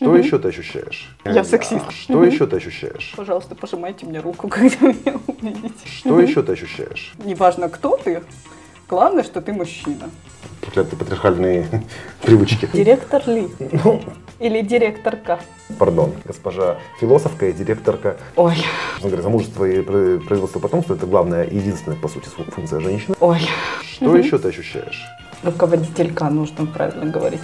Что еще ты ощущаешь? Я сексист. Что еще ты ощущаешь? Пожалуйста, пожимайте мне руку, когда меня увидите. Что еще ты ощущаешь? Неважно, кто ты, главное, что ты мужчина. Проклятые патриархальные привычки. Директор ли? Ну, Или директорка? пардон, госпожа философка и директорка. Ой, говоря, замужество и про- производство потомства – это главная и единственная, по сути, фу- функция женщины. ой. Что еще ты ощущаешь? Руководителька нужно правильно говорить.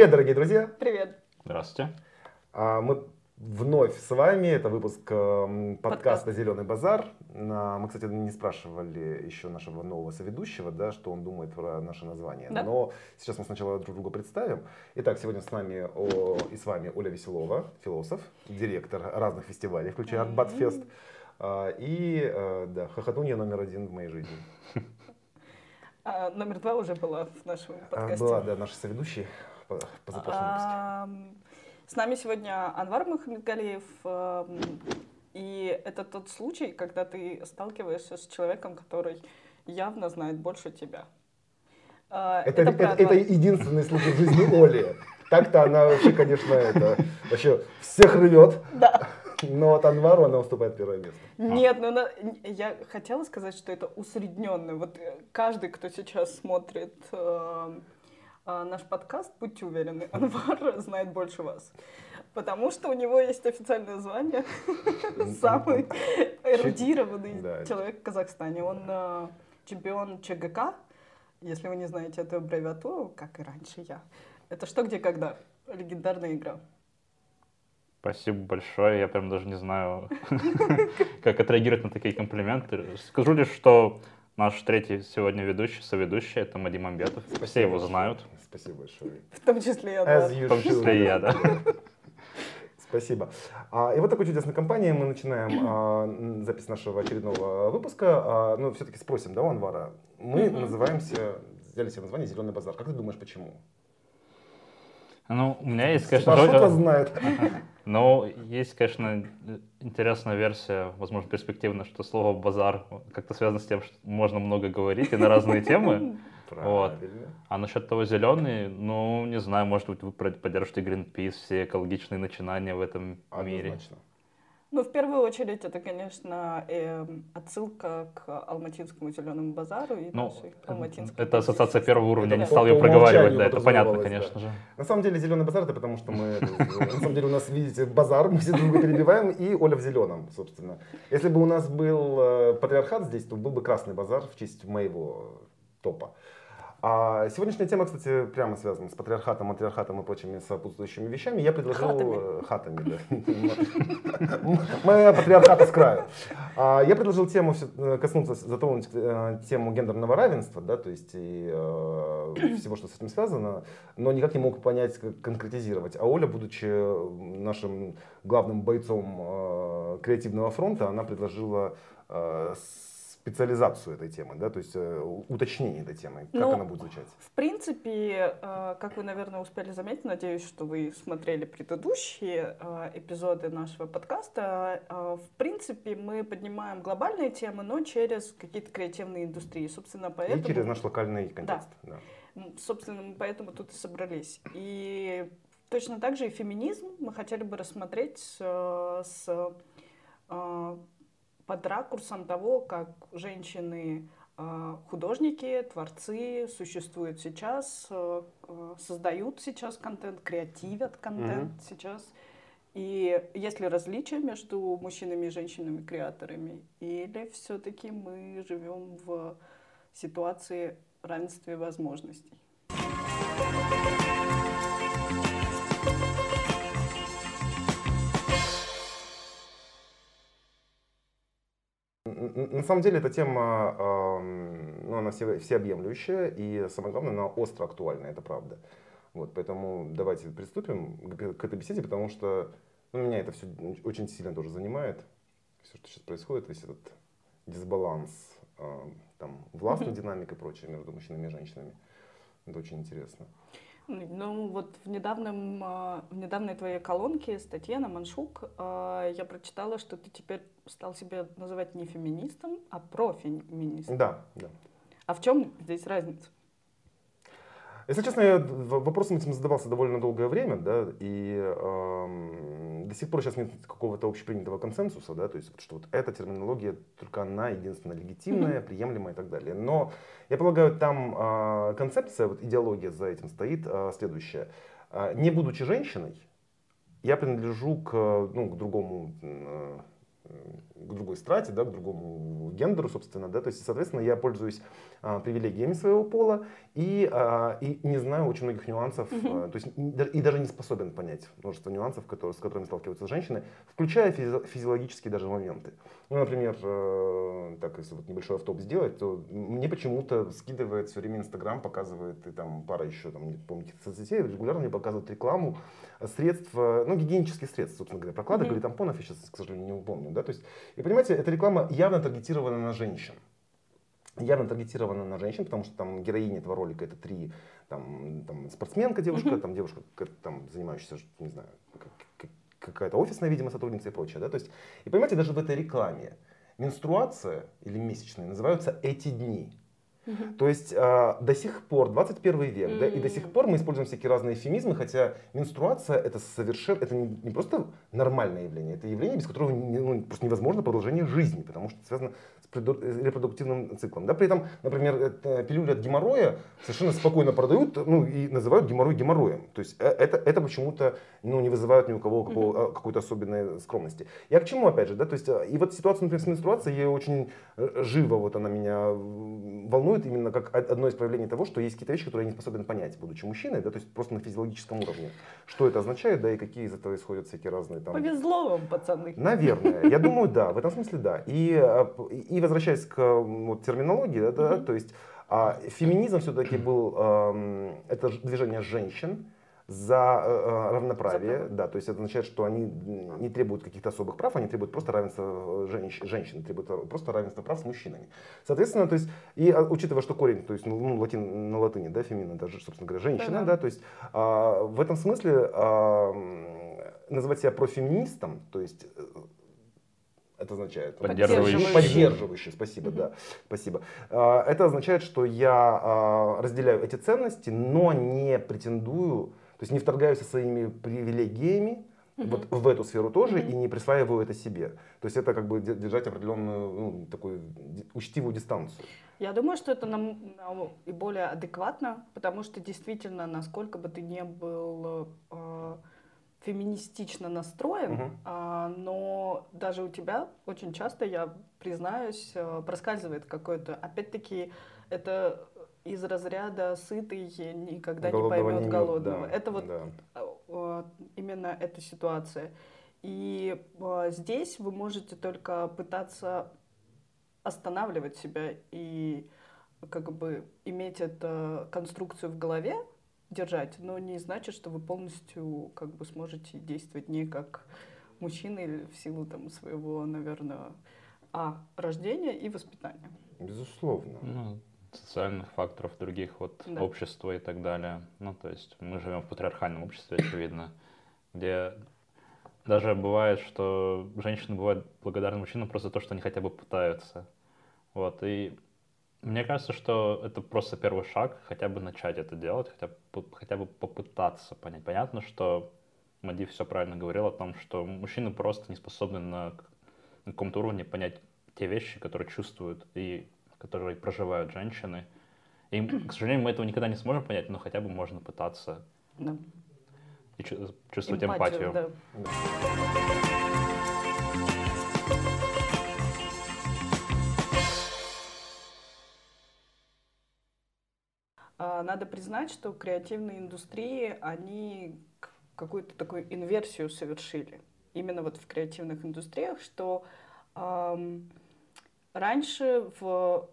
Привет, дорогие друзья! Привет. Здравствуйте. А, Мы вновь с вами. Это выпуск эм, подкаста «Зеленый базар». На- Мы, кстати, не спрашивали еще нашего нового соведущего, да, что он думает про наше название. Да. Но сейчас мы сначала друг друга представим. Итак, сегодня с нами о- и с вами Оля Веселова, философ, директор разных фестивалей, включая Арбатфест. А, И, э, да, хохотунья номер один в моей жизни. А, номер два уже была в нашем А, подкасте. Была, да, наша соведущая позапрошлом выпуске. С нами сегодня Анвар Мухаммедгалиев. ам, И это тот случай, когда ты сталкиваешься с человеком, который явно знает больше тебя. А, Это, это, это Анвара. единственный случай в жизни Оли. Так-то она вообще, конечно, это вообще всех рвет. Да. Но от Анвару она уступает первое место. Нет, ну на- я хотела сказать, что это усредненно. Вот э, каждый, кто сейчас смотрит э, наш подкаст, будьте уверены, Анвар знает больше вас. Потому что у него есть официальное звание самый эрудированный человек в Казахстане. Он э, чемпион ЧГК, если вы не знаете эту аббревиатуру, как и раньше я. Это что, где, когда? Легендарная игра. Спасибо большое. Я прям даже не знаю, как отреагировать на такие комплименты. Скажу лишь, что наш третий сегодня ведущий, соведущий, это Мадим Амбетов. Все его знают, Спасибо большое. В том числе Анвар. usual. в том числе и я, да. Спасибо. А, и вот такой чудесной компанией мы начинаем а, запись нашего очередного выпуска. А, ну, все-таки спросим, да, у Анвара? Мы Мгм. называемся, взяли себе название «Зеленый базар». Как ты думаешь, почему? Ну, у меня есть, конечно, Пашот же- вас знает. Но есть, конечно, интересная версия, возможно, перспективная, что слово «базар» как-то связано с тем, что можно много говорить и на разные темы. Вот. А насчет того зеленый, ну, не знаю, может быть, вы поддержите Greenpeace, все экологичные начинания в этом мире. Однозначно. Ну, в первую очередь, это, конечно, эм, отсылка к Алматинскому зеленому базару и Ну, нашей алматинской это ассоциация первого уровня, не Да. стал ее проговаривать, да, это понятно, конечно же. На самом деле зеленый базар это потому, что мы, на самом деле у нас, видите, базар, мы все друг друга перебиваем, и Оля в зеленом, собственно. Если бы у нас был э, патриархат здесь, то был бы красный базар в честь моего топа. А сегодняшняя тема, кстати, прямо связана с патриархатом, матриархатом и прочими сопутствующими вещами. Я предложил... Хатами. э, Хатами, да. Моя патриархата с краю. А, Я предложил тему, э, коснуться, затронуть э, тему гендерного равенства, да, то есть и всего, что с этим связано, но никак не мог понять, как конкретизировать. А Оля, будучи нашим главным бойцом креативного фронта, она предложила специализацию этой темы, да, то есть э, уточнение этой темы, как Ну, она будет звучать. В принципе, э, как вы, наверное, успели заметить, надеюсь, что вы смотрели предыдущие э, эпизоды нашего подкаста, в принципе, мы поднимаем глобальные темы, но через какие-то креативные индустрии. Собственно, поэтому... И через наш локальный контекст. Да. М, Собственно, мы поэтому тут и собрались. И точно так же и феминизм мы хотели бы рассмотреть с, под ракурсом того, как женщины э, художники, творцы существуют сейчас, э, э, создают сейчас контент, креативят контент Мгм. сейчас. И есть ли различия между мужчинами и женщинами-креаторами? Или все-таки мы живем в ситуации равенства возможностей? На самом деле эта тема, ну, она все- всеобъемлющая и, самое главное, она остро актуальна, это правда. Вот, поэтому давайте приступим к, к этой беседе, потому что ну, меня это все очень сильно тоже занимает. Все, что сейчас происходит, весь этот дисбаланс там властная динамика и прочее между мужчинами и женщинами. Это очень интересно. Ну вот в, недавнем, а, в недавней твоей колонке статье на Маншук а, я прочитала, что ты теперь стал себя называть не феминистом, а профеминистом. Да, да. А в чем здесь разница? Если честно, я вопросом этим задавался довольно долгое время, да, и э, до сих пор сейчас нет какого-то общепринятого консенсуса, да, то есть что вот эта терминология только она единственно легитимная, приемлемая и так далее. Но я полагаю, там э, концепция, вот идеология за этим стоит э, следующая. Э, не будучи женщиной, я принадлежу к, ну, к другому э, к другой страте, да, к другому гендеру, собственно, да, то есть, соответственно, я пользуюсь а, привилегиями своего пола и, а, и не знаю очень многих нюансов, mm-hmm. а, то есть и, даже не способен понять множество нюансов, которые, с которыми сталкиваются женщины, включая физи- физиологические даже моменты. Ну, например, э, так, если вот небольшой автоп сделать, то мне почему-то скидывает все время Инстаграм, показывает, и там пара еще, там, не помню, соцсетей, регулярно мне показывают рекламу средств, ну, гигиенических средств, собственно говоря, прокладок mm-hmm. или тампонов, я сейчас, к сожалению, не упомню, да, то есть, и понимаете, эта реклама явно таргетирована на женщин явно таргетирована на женщин, потому что там героини этого ролика это три там, там спортсменка девушка, там девушка там занимающаяся, не знаю, какая-то офисная, видимо, сотрудница и прочее, да, то есть, и понимаете, даже в этой рекламе менструация или месячные называются эти дни. Угу. То есть э, до сих пор, 21 век, mm да, и до сих пор мы используем всякие разные эфемизмы, хотя менструация это совершенно, это не, не просто нормальное явление, это явление, без которого не, ну, просто невозможно продолжение жизни, потому что связано Э, репродуктивным циклом. Да? При этом, например, пилюли от геморроя совершенно спокойно продают ну, и называют геморрой геморроем. То есть э, это, это почему-то ну, не вызывает ни у кого какого, какой-то особенной скромности. Я к чему опять же? Да? То есть, э, и вот ситуация, например, с менструацией, я очень живо вот она меня волнует именно как одно из проявлений того, что есть какие-то вещи, которые я не способен понять, будучи мужчиной, да? то есть просто на физиологическом уровне. Что это означает, да, и какие из этого исходят всякие разные там... Повезло вам, пацаны. Наверное. Я думаю, да. В этом смысле, да. И, и возвращаясь к вот, терминологии, да, да, то есть а, феминизм все-таки был, а, это движение женщин, за э, равноправие, за да, то есть это означает, что они не требуют каких-то особых прав, они требуют просто равенства женщин, женщин требуют просто равенства прав с мужчинами. Соответственно, то есть, и учитывая, что корень, то есть, ну, латин, на латыни, да, фемина, даже, собственно говоря, женщина, да, да то есть, а, в этом смысле а, называть себя профеминистом, то есть это означает поддерживающий. Поддерживающий, спасибо, mm-hmm. да, спасибо. А, это означает, что я а, разделяю эти ценности, но не претендую, то есть не вторгаюсь со своими привилегиями mm-hmm. вот в эту сферу тоже mm-hmm. и не присваиваю это себе. То есть это как бы держать определенную ну, такую учтивую дистанцию. Я думаю, что это нам и более адекватно, потому что действительно, насколько бы ты не был э, феминистично настроен, угу. а, но даже у тебя очень часто, я признаюсь, э, проскальзывает какой-то, опять-таки, это из разряда сытый никогда Голодного не поймет не голодного. Да, это вот да. А, именно эта ситуация. И а, здесь вы можете только пытаться останавливать себя и как бы иметь эту конструкцию в голове, держать, но не значит, что вы полностью как бы сможете действовать не как мужчина или в силу там своего, наверное, а рождения и воспитания. Безусловно. Ну, социальных факторов других, вот да. общества и так далее. Ну, то есть мы живем в патриархальном обществе, очевидно, где даже бывает, что женщины бывают благодарны мужчинам просто за то, что они хотя бы пытаются. Вот, и мне кажется, что это просто первый шаг, хотя бы начать это делать, хотя, хотя бы попытаться понять. Понятно, что Мади все правильно говорил о том, что мужчины просто не способны на, на каком-то уровне понять те вещи, которые чувствуют и которые проживают женщины. И, к сожалению, мы этого никогда не сможем понять, но хотя бы можно пытаться да. и чувствовать Эмпатию, эмпатию. Да. А, надо признать, что креативные индустрии, они какую-то такую инверсию совершили. Именно вот в креативных индустриях, что эм, раньше в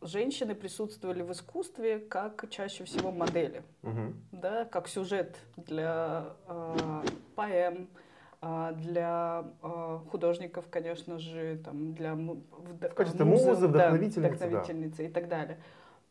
женщины присутствовали в искусстве как чаще всего модели, угу. да, как сюжет для э, поэм, А для а, художников, конечно же, там, для вд- В качестве музы, музы, да, вдохновительницы, да. вдохновительницы и так далее,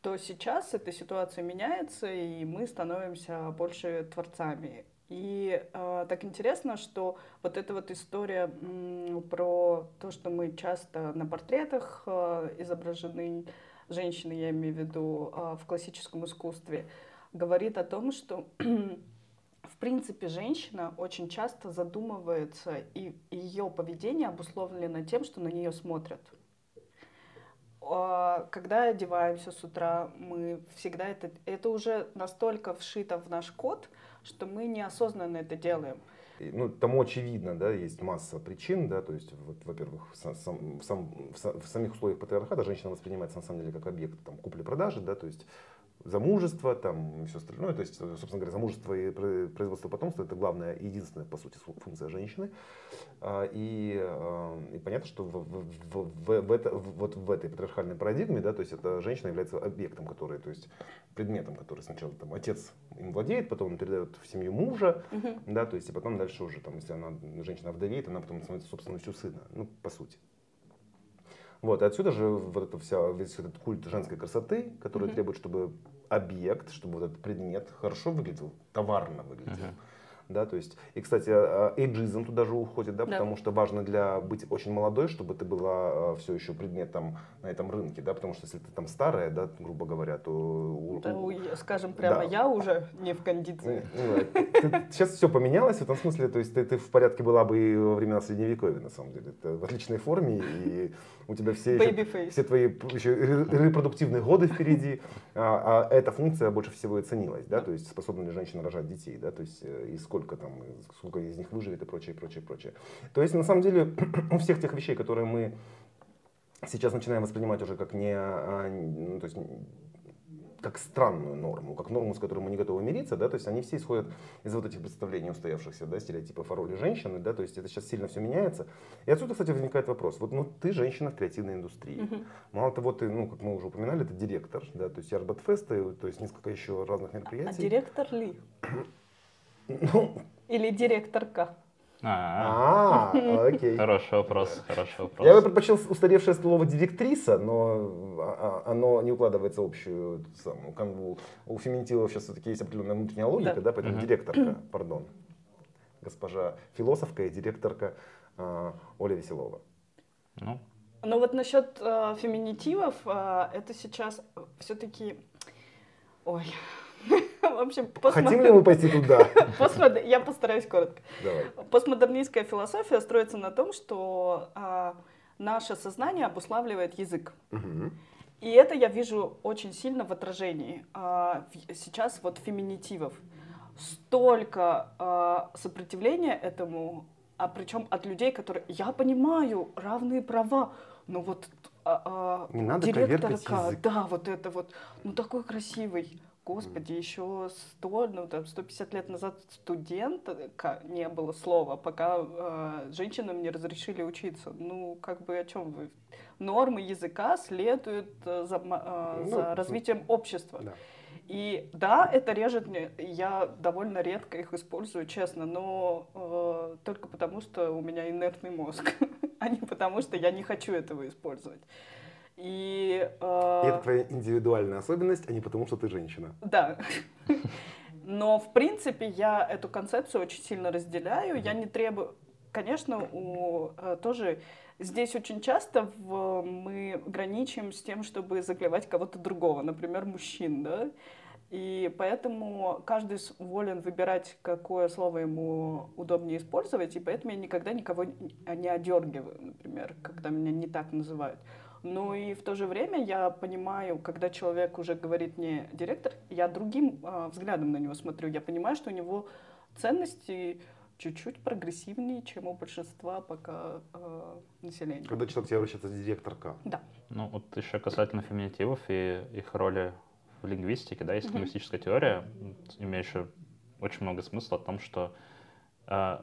то сейчас эта ситуация меняется, и мы становимся больше творцами. И а, так интересно, что вот эта вот история м, про то, что мы часто на портретах а, изображены, женщины, я имею в виду, а, в классическом искусстве, говорит о том, что в принципе женщина очень часто задумывается, и ее поведение обусловлено тем, что на нее смотрят. Когда одеваемся с утра, мы всегда это, это уже настолько вшито в наш код, что мы неосознанно это делаем. Ну, тому очевидно, да, есть масса причин, да, то есть, вот, во-первых, са- сам- сам- в в самих условиях патриархата женщина воспринимается на самом деле как объект там, купли-продажи, да, то есть замужество там и все остальное, то есть, собственно говоря, замужество и про- производство потомства это главная и единственная, по сути, фу- функция женщины. А, И, а, и понятно, что в, в- в- в- это- вот в этой патриархальной парадигме, да, то есть эта женщина является объектом, который, то есть предметом, который сначала там отец им владеет, потом он передает в семью мужа, да, то есть и потом дальше уже, там, если она женщина вдовеет, она потом становится собственностью сына, ну, по сути. Вот, и отсюда же вот эта вся, весь этот культ женской красоты, который Мгм. требует, чтобы объект, чтобы вот этот предмет хорошо выглядел, товарно выглядел. Мгм. Да, то есть, и, кстати, а, эйджизм туда же уходит, да, Да. потому что важно для быть очень молодой, чтобы ты была все еще предметом на этом рынке, да, потому что если ты там старая, да, грубо говоря, то... Да, у- скажем прямо, Да. я уже не в кондиции. сейчас все поменялось в этом смысле, то есть ты, ты в порядке была бы и во времена средневековья, на самом деле. Ты в отличной форме, и у тебя все, еще- все твои еще ре- репродуктивные годы впереди, а, а эта функция больше всего и ценилась, да, то есть способна ли женщина рожать детей, да, то есть э, и сколько там, и сколько из них выживет и прочее, прочее, прочее. То есть на самом деле у всех тех вещей, которые мы сейчас начинаем воспринимать уже как не, а, ну, то есть как странную норму, как норму, с которой мы не готовы мириться, да, то есть они все исходят из вот этих представлений устоявшихся, да, стереотипов о роли женщины, да, то есть это сейчас сильно все меняется. И отсюда, кстати, возникает вопрос, вот, ну, ты женщина в креативной индустрии, Мгм. мало того, ты, ну, как мы уже упоминали, ты директор, да, то есть Ярбатфеста, то есть несколько еще разных А мероприятий. директор ли? Ну, Или директорка? А, а, окей. Хороший вопрос, хороший вопрос. Я бы предпочел устаревшее слово директриса, но а, а, оно не укладывается в общую самую канву. У феминитивов сейчас все-таки есть определенная внутренняя логика, Да. поэтому директорка, пардон, госпожа философка и директорка Оля Веселова. Ну, Ну вот насчет э, феминитивов, э, это сейчас все-таки... Ой. В общем, Хотим ли мы пойти туда? постмод- Я постараюсь коротко. Давай. Постмодернистская философия строится на том, что а, наше сознание обуславливает язык. Мгм. И это я вижу очень сильно в отражении а, сейчас вот феминитивов. Столько а, сопротивления этому, а причем от людей, которые, я понимаю, равные права, но вот а, а, Не надо директорка, язык. да, вот это вот, ну такой красивый. Господи, еще 100, ну, там, 150 лет назад студентка не было слова, пока э, женщинам не разрешили учиться. Ну, как бы о чем вы? Нормы языка следуют э, за, э, Ну, за развитием общества. Да. И да, это режет мне. Я довольно редко их использую, честно, но э, только потому, что у меня инертный мозг, а не потому, что я не хочу этого использовать. И, э, И это твоя индивидуальная особенность, а не потому, что ты женщина. да. Но, в принципе, я эту концепцию очень сильно разделяю. Я не требую... Конечно, у, э, тоже здесь очень часто в- мы граничим с тем, чтобы заклевать кого-то другого, например, мужчин, да? И поэтому каждый волен выбирать, какое слово ему удобнее использовать, и поэтому я никогда никого не одергиваю, например, когда меня не так называют. Ну и в то же время я понимаю, когда человек уже говорит мне директор, я другим а, взглядом на него смотрю. Я понимаю, что у него ценности чуть-чуть прогрессивнее, чем у большинства пока а, населения. Когда человек тебе обращается директорка. Да. ну вот еще касательно феминитивов и их роли в лингвистике, да, есть Мгм. лингвистическая теория, имеющая очень много смысла о том, что э,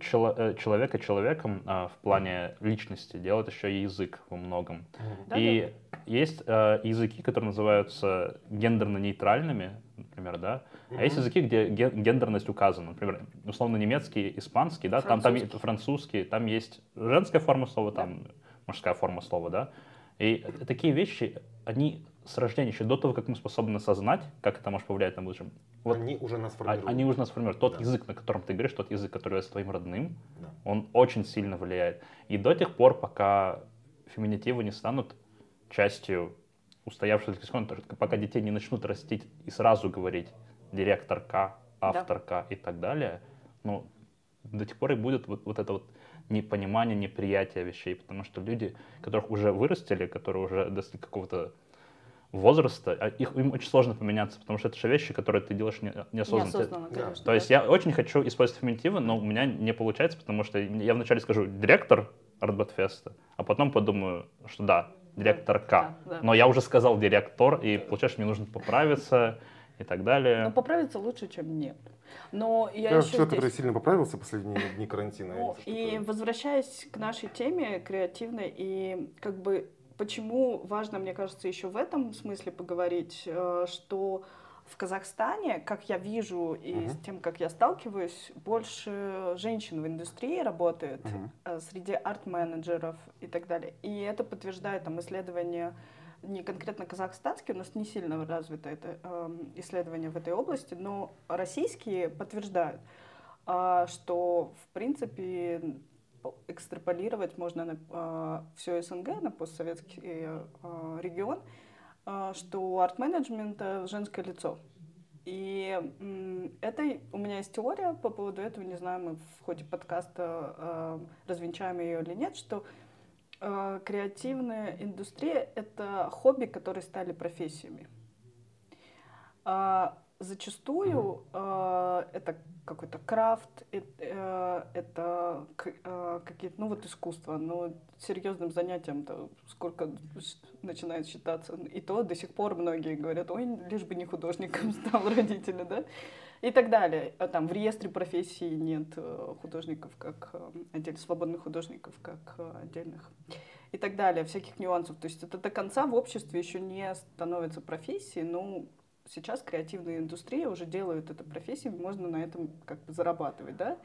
чело- э, человека человеком а, в плане личности делает еще и язык во многом. Да, и есть э, языки, которые называются гендерно-нейтральными, например, да, а есть языки, где ген- гендерность указана, например, условно немецкий, испанский, да, там, там Французский. французский, там есть женская форма слова, Да. там мужская форма слова, да. И такие вещи, они с рождения, еще до того, как мы способны осознать, как это может повлиять на будущем, вот Они уже нас а- формируют. они уже нас формируют. Тот Да. язык, на котором ты говоришь, тот язык, который является твоим родным, Да. он очень сильно влияет. И до тех пор, пока феминитивы не станут частью устоявшегося лексикона, пока детей не начнут растить и сразу говорить директорка, авторка и так далее, ну, до тех пор и будет вот, вот это вот непонимание, неприятие вещей, потому что люди, которых уже вырастили, которые уже достигли какого-то возраста, а их, им очень сложно поменяться, потому что это же вещи, которые ты делаешь не- неосознанно. Ты- Неосознанно, Да. конечно. то есть я очень хочу использовать феминитивы, но у меня не получается, потому что я вначале скажу директор Артбатфеста, а потом подумаю, что да, директорка. Да, да. Но я уже сказал директор, и получается, мне нужно поправиться и так далее. Но поправиться лучше, чем нет. Но я, Я еще человек, который здесь... сильно поправился последние дни карантина. Ну, и возвращаясь к нашей теме креативной, и как бы почему важно, мне кажется, еще в этом смысле поговорить, э, что в Казахстане, как я вижу и Мгм. с тем, как я сталкиваюсь, больше женщин в индустрии работает э, среди арт-менеджеров и так далее. И это подтверждает там исследования не конкретно казахстанские, у нас не сильно развито это эм, исследование в этой области, но российские подтверждают, а, что в принципе экстраполировать можно на все СНГ, на постсоветский э, регион, а, что арт-менеджмент это женское лицо. И это у меня есть теория по поводу этого, не знаю, мы в ходе подкаста э, развенчаем ее или нет, что э, креативная индустрия это хобби, которые стали профессиями. А, зачастую э, это какой-то крафт, э- э, это э, какие-то, ну вот искусство, но серьезным занятием-то сколько начинает считаться. И то до сих пор многие говорят, ой, лишь бы не художником стал родители, да? И так далее. А там в реестре профессий нет э, художников как э, отдельно, свободных художников как отдельных. И так далее, всяких нюансов. То есть это до конца в обществе еще не становится профессией, но сейчас креативная индустрия уже делают это профессией, можно на этом как бы зарабатывать, да?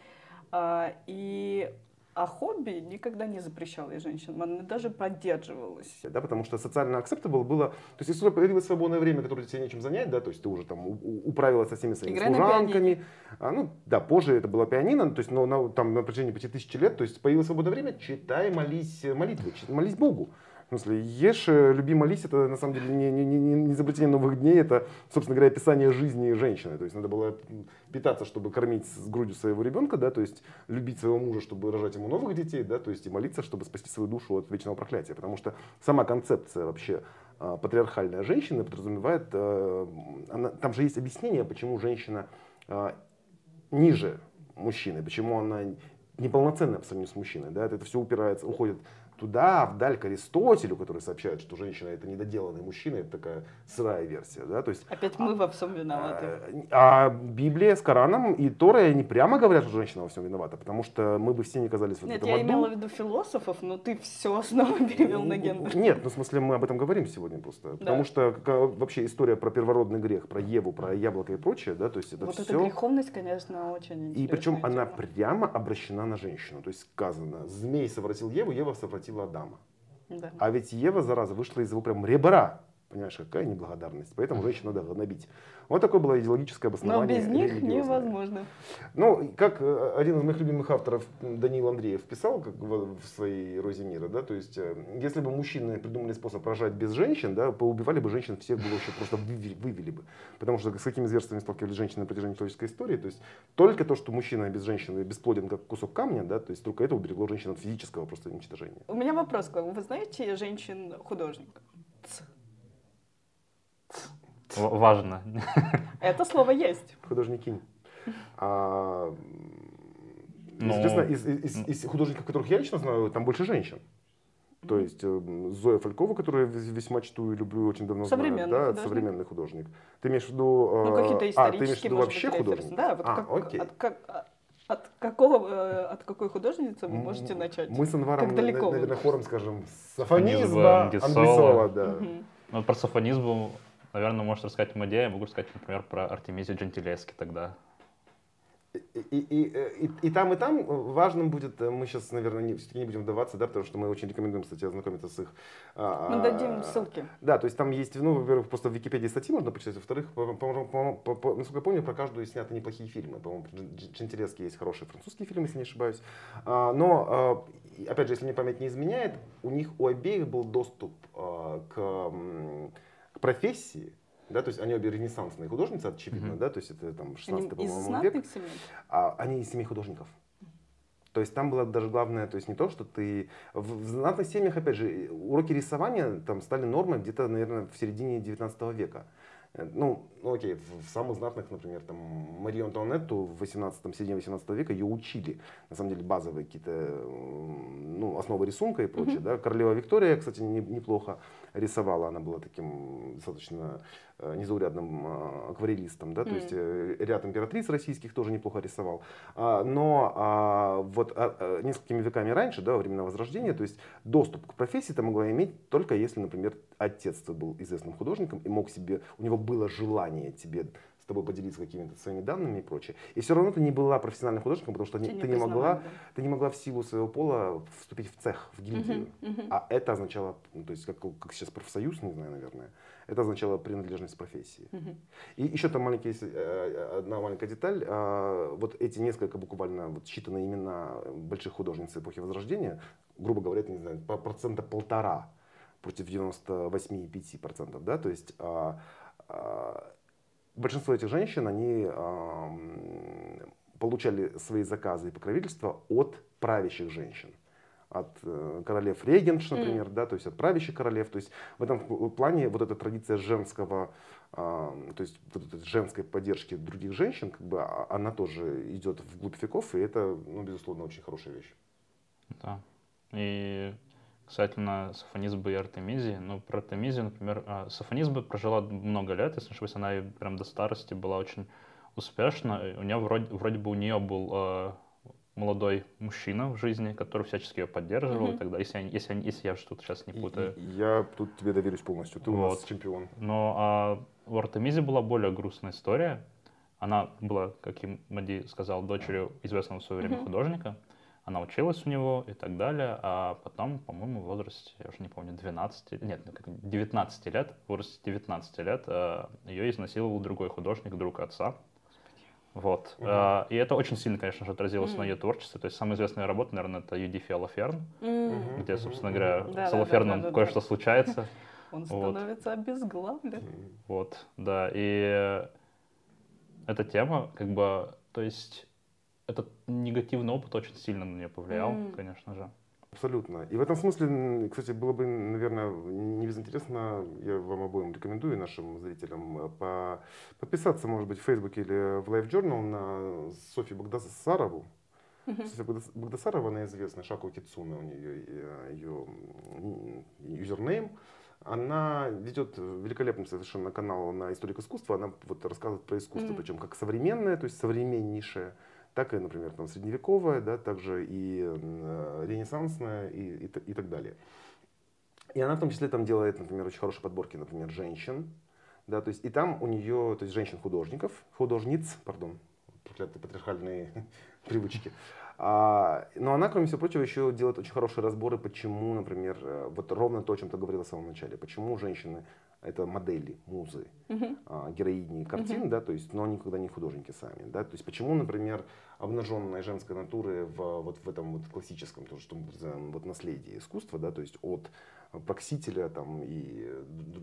А, и а хобби никогда не запрещал я женщинам, оно даже поддерживалось. да, потому что социально acceptable было, то есть если у тебя появилось свободное время, которое тебе нечем занять, да, то есть ты уже там управилась со всеми своими Играй на служанками, а, ну да, позже это было пианино, то есть но на, там на протяжении почти тысячи лет, то есть появилось свободное время, читай, молись молитвы, молись Богу. В смысле, ешь, э, люби, молись, это на самом деле не, не, не, не изобретение новых дней, это, собственно говоря, описание жизни женщины. То есть надо было питаться, чтобы кормить с грудью своего ребенка, да, то есть любить своего мужа, чтобы рожать ему новых детей, да, то есть и молиться, чтобы спасти свою душу от вечного проклятия. Потому что сама концепция вообще а, патриархальная женщины подразумевает, а, она- там же есть объяснение, почему женщина а, ниже мужчины, почему она неполноценная по сравнению с мужчиной. Да? Это все упирается, уходит туда, вдаль к Аристотелю, который сообщает, что женщина это недоделанный мужчина, это такая сырая версия. Да? То есть, Опять мы во всем виноваты. а, а Библия с Кораном и Торой не прямо говорят, что женщина во всем виновата, потому что мы бы все не оказались в Нет, этом я аду. имела в виду философов, но ты все снова перевел на гендер. Нет, ну в смысле мы об этом говорим сегодня просто. Потому что как, а, вообще история про первородный грех, про Еву, про яблоко и прочее, да, то есть это Вот все... эта греховность, конечно, очень интересная И причем она тема. прямо обращена на женщину. То есть сказано, змей совратил Еву, Ева совратила Адама. Да. А ведь Ева, зараза, вышла из его прям ребра. Понимаешь, какая неблагодарность. Поэтому женщину надо гнобить. Вот такое было идеологическое Но обоснование. без них невозможно. Ну, как э, один из моих любимых авторов Даниил Андреев писал как в, своей «Розе мира», да, то есть, э, если бы мужчины придумали способ рожать без женщин, да, поубивали бы женщин всех бы вообще просто вывели, вывели бы. Потому что с какими зверствами сталкивались женщины на протяжении человеческой истории, то есть только то, что мужчина без женщины бесплоден как кусок камня, да, то есть только это уберегло женщин от физического просто уничтожения. У меня вопрос к вам. Вы знаете женщин-художников? Важно. Это слово есть. Художники. А, Ну, Естественно, из, из- из художников, которых я лично знаю, там больше женщин. То есть э, Зоя Фалькова, которую я вес- весьма чтую и люблю очень давно Современный знаю, да, художник. совреный художник. Ты имеешь в виду... э, Ну, какие-то а, ты имеешь в исторические, виду вообще быть, художник? Да, вот а, как, окей. от- как- а, От какого, э, от какой художницы вы можете начать? Мы с Анваром, Как далеко вы? наверное, хором скажем, Сафонизма. Ангисола, да. Мгм. Ну, про сафонизм, наверное, может рассказать Мадея, я могу рассказать, например, про Артемизию Джентилески тогда. И, и, и, и, и там, и там важным будет, э, мы сейчас, наверное, не, все-таки не будем вдаваться, да, потому что мы очень рекомендуем, кстати, ознакомиться с их... а, Мы а, дадим ссылки. Да, то есть там есть, ну, во-первых, просто в Википедии статьи можно почитать, во-вторых, по, по- по- по- по- насколько я помню, про каждую сняты неплохие фильмы. По-моему, Джентилески есть хорошие французские фильмы, если не ошибаюсь. А, но, а, и, опять же, если мне память не изменяет, у них у обеих был доступ а, к, м, к профессии, да, то есть они обе ренессансные художницы, очевидно, Мгм. да, то есть это там Они 16 из по-моему, век. семей? А они из семей художников. То есть там было даже главное, то есть не то, что ты... В, в знатных семьях, опять же, уроки рисования там стали нормой где-то, наверное, в середине 19 века. Э, Ну, ну окей, в, в самых знатных, например, там, Марию Антуанетту в 18 середине 18 века ее учили, на самом деле, базовые какие-то, ну, основы рисунка и прочее, да. Королева Виктория, кстати, не- неплохо рисовала, она была таким достаточно э, незаурядным э, акварелистом, да, то Мгм. есть э, ряд императриц российских тоже неплохо рисовал. А, Но а, вот а, а, несколькими веками раньше, да, во времена Возрождения, то есть доступ к профессии ты могла иметь только если, например, отец был известным художником и мог себе, у него было желание тебе с тобой поделиться какими-то своими данными и прочее. И все равно ты не была профессиональным художником, потому что не- Тебя ты не могла, да. ты не могла в силу своего пола вступить в цех, в гильдию. Мгм, мгм. А это означало, ну, то есть как, как сейчас профсоюз, не знаю, наверное, это означало принадлежность профессии. Мгм. И еще там маленький, э, одна маленькая деталь. А, Вот эти несколько буквально вот считанные имена больших художниц эпохи Возрождения, грубо говоря, это, не знаю, по- процента полтора против 98,5%. Да? То есть а, а, большинство этих женщин, они получали свои заказы и покровительство от правящих женщин от э, королев регенш, например, да, то есть от правящих королев. То есть в этом плане вот эта традиция женского, то есть вот этой женской поддержки других женщин, как бы а- она тоже идет вглубь веков, и это, ну, безусловно, очень хорошая вещь. Да. И касательно Сафонизбы и Артемизии, ну, про Артемизию, например, а, Сафонизба прожила много лет, если не ошибаюсь, она и прям до старости была очень успешна. И У нее вроде, вроде бы у нее был э, молодой мужчина в жизни, который всячески ее поддерживал и Мгм. так далее. Если, я- если, я- если я что-то сейчас не И- путаю. и- я тут тебе доверюсь полностью, ты у нас Вот. чемпион. Но а, у Артемизии была более грустная история. Она была, как и Мади сказал, дочерью известного в свое время Мгм. художника. Она училась у него и так далее. А потом, по-моему, в возрасте, я уже не помню, 12, нет, ну, как 19 лет, в возрасте 19 лет а, ее изнасиловал другой художник, друг отца. Вот. А, и это очень сильно, конечно же, отразилось на Мгм. ее творчестве. То есть самая известная работа, наверное, это Юдифи Алаферн, М. где, собственно говоря, Да, с Алаферном да, да, кое-что случается. Он Вот. становится обезглавлен. Вот, да, и эта тема, как бы, то есть, этот негативный опыт очень сильно на нее повлиял, М. конечно же. Абсолютно. И в этом смысле, кстати, было бы, наверное, не безинтересно, я вам обоим рекомендую, нашим зрителям, э, по- подписаться, может быть, в Фейсбуке или в Life Journal на Софью Багдасарову. Мгм. Софья Багдас- Багдасарова, она известная, Шаку Кицуна, у нее э, ее юзернейм. Она ведет великолепный совершенно канал на историк искусства. Она вот рассказывает про искусство, Мгм. причем как современное, то есть современнейшее, так и, например, там, средневековое, да, также и э, ренессансное и, и, и так далее. И она в том числе там делает, например, очень хорошие подборки, например, женщин. Да, то есть, и там у нее, то есть женщин-художников, художниц, пардон, проклятые патриархальные привычки. А, но она, кроме всего прочего, еще делает очень хорошие разборы, почему, например, э, вот ровно то, о чем ты говорила в самом начале, почему женщины это модели, музы, Мгм. а, героини картин, Мгм. да, то есть, но никогда не художники сами, да, то есть почему, например, обнаженная женская натура в, вот в этом вот классическом, то, что вот наследие искусства, да, то есть от Проксителя там и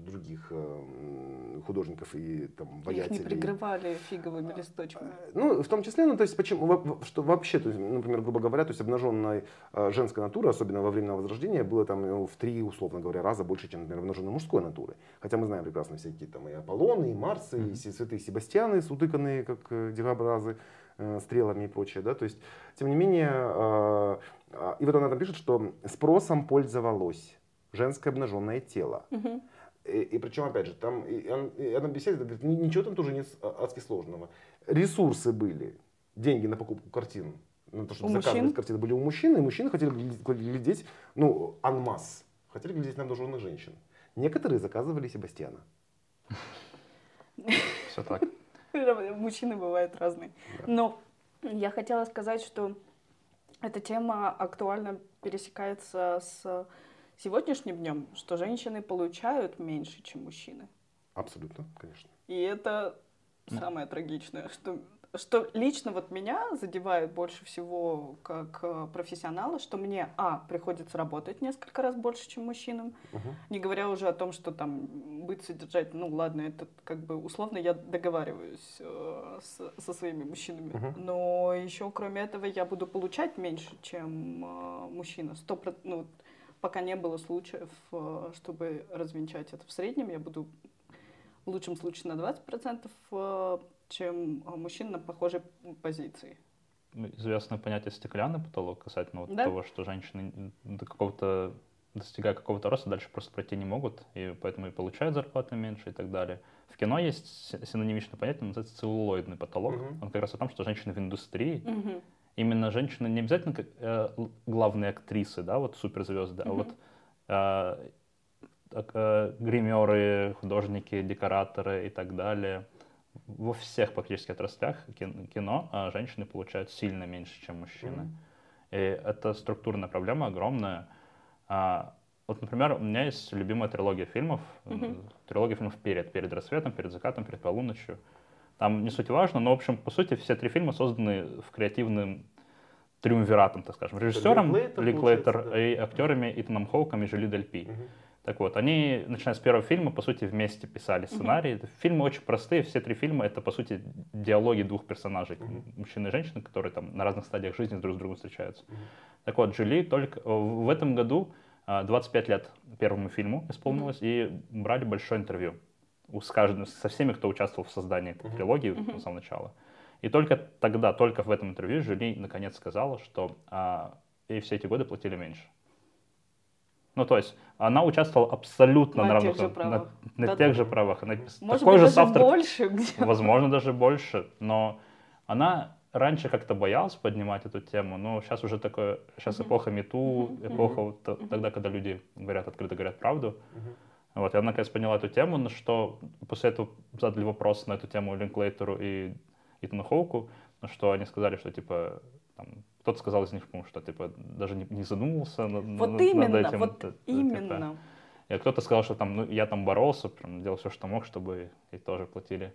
других э, художников и там Их не прикрывали фиговыми листочками. Ну, в том числе, ну, то есть, почему, что вообще, то есть, например, грубо говоря, то есть обнаженная э, женская натура, особенно во время Возрождения, было там ну, в три, условно говоря, раза больше, чем, например, обнаженной мужской натуры. Хотя мы знаем прекрасно всякие там и Аполлоны, и Марсы, и Мгм. се- святые Себастьяны, утыканные, как э, дикобразы, э, стрелами и прочее, да, то есть, тем не менее, э, э, и вот она там пишет, что спросом пользовалось женское обнаженное тело. И, и причем, опять же, там, и он- и она беседует, говорит, «Ни- ничего там тоже нет с- а- адски сложного. Ресурсы были. деньги на покупку картин, на то, чтобы У заказывать мужчин? картины, были у мужчин, и мужчины хотели глядеть, глядеть ну, анмас, хотели глядеть на обнаженных женщин. Некоторые заказывали Себастьяна. Все так. Мужчины бывают разные. Но я хотела сказать, что эта тема актуально пересекается с сегодняшним днем, что женщины получают меньше, чем мужчины. Абсолютно, конечно. И это Ну. самое трагичное, что, что лично вот меня задевает больше всего как э, профессионала, что мне, а, приходится работать несколько раз больше, чем мужчинам, Мгм. не говоря уже о том, что там быть содержать, ну ладно, это как бы условно я договариваюсь э, с- со своими мужчинами, Мгм. но еще кроме этого я буду получать меньше, чем э, мужчина. Сто про- ну, пока не было случаев, э, чтобы развенчать это в среднем, я буду в лучшем случае на 20%, э, чем э, мужчин на похожей позиции. Ну, Известное понятие стеклянный потолок касательно вот Да. того, что женщины до какого-то достигая какого-то роста, дальше просто пройти не могут, и поэтому и получают зарплаты меньше и так далее. В кино есть си- синонимичное понятие, называется целлулоидный потолок. Мгм. Он как раз о том, что женщины в индустрии, Мгм. Именно женщины не обязательно как, э, главные актрисы, да, вот суперзвезды, а Мгм. вот э, э, гримеры, художники, декораторы и так далее. Во всех практически отраслях кин- кино а женщины получают сильно меньше, чем мужчины. Мгм. И это структурная проблема огромная. А, вот, например, у меня есть любимая трилогия фильмов. М, Трилогия фильмов «Перед». «Перед рассветом», «Перед закатом», «Перед полуночью». Там не суть важно, но, в общем, по сути, все три фильма созданы в креативным триумвиратом, так скажем. Режиссером Линклейтер получается, да. и актерами Итаном Хоуком и Жюли Дель Пи. Мгм. Так вот, они, начиная с первого фильма, по сути, вместе писали сценарий. Фильмы очень простые, все три фильма — это, по сути, диалоги двух персонажей, Мгм. мужчины и женщины, которые там на разных стадиях жизни друг с другом встречаются. Мгм. Так вот, Джули только э, в этом году а, 25 лет первому фильму исполнилось, и брали большое интервью с каждым, со всеми, кто участвовал в создании этой трилогии Мгм. с самого начала. И только тогда, только в этом интервью Жюли наконец сказала, что а, ей все эти годы платили меньше. Ну, то есть, она участвовала абсолютно На на, тех равных- же на- правах. на Да-да. тех же правах. Она Может такой быть, же даже соавтор больше. возможно, даже больше, но она раньше как-то боялась поднимать эту тему, но сейчас уже такое, сейчас Мгм. эпоха мету, эпоха вот т- Мгм. тогда, когда люди говорят, открыто говорят правду. Мгм. Вот, и она, наконец, поняла эту тему, на что после этого задали вопрос на эту тему Линклейтеру и Итану Хоуку, на что они сказали, что, типа, там, кто-то сказал из них, по-моему, что, типа, даже не, не задумывался Вот над именно, этим. вот т- т- Именно. типа. И кто-то сказал, что там, ну, я там боролся, прям делал все, что мог, чтобы ей тоже платили.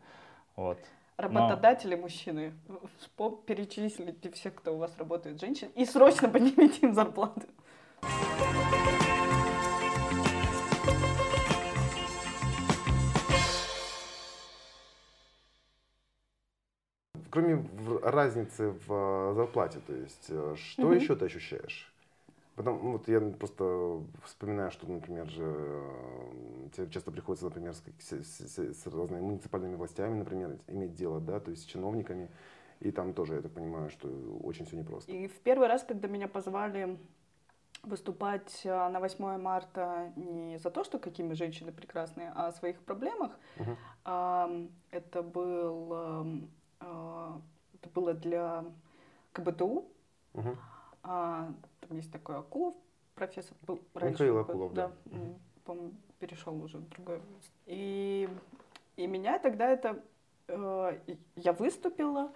Вот. Работодатели мужчины, вспом- перечислите всех, кто у вас работает, женщин, и срочно поднимите им зарплату. Кроме разницы в э, зарплате, то есть, э, что Мгм. еще ты ощущаешь? Потом, ну, вот я просто вспоминаю, что, например, же, э, тебе часто приходится, например, с, с- с- разными муниципальными властями, например, иметь дело, да, то есть с чиновниками, и там тоже, я так понимаю, что очень все непросто. И в первый раз, когда меня позвали выступать на 8 марта не за то, что какие мы женщины прекрасные, а о своих проблемах, ам, это, был, а, это было для КБТУ. Мгм. А, там есть такой Акулов, профессор был раньше. Михаил Акулов, да. м, по-моему, перешел уже в другое. место. И, и меня тогда это... э, я выступила,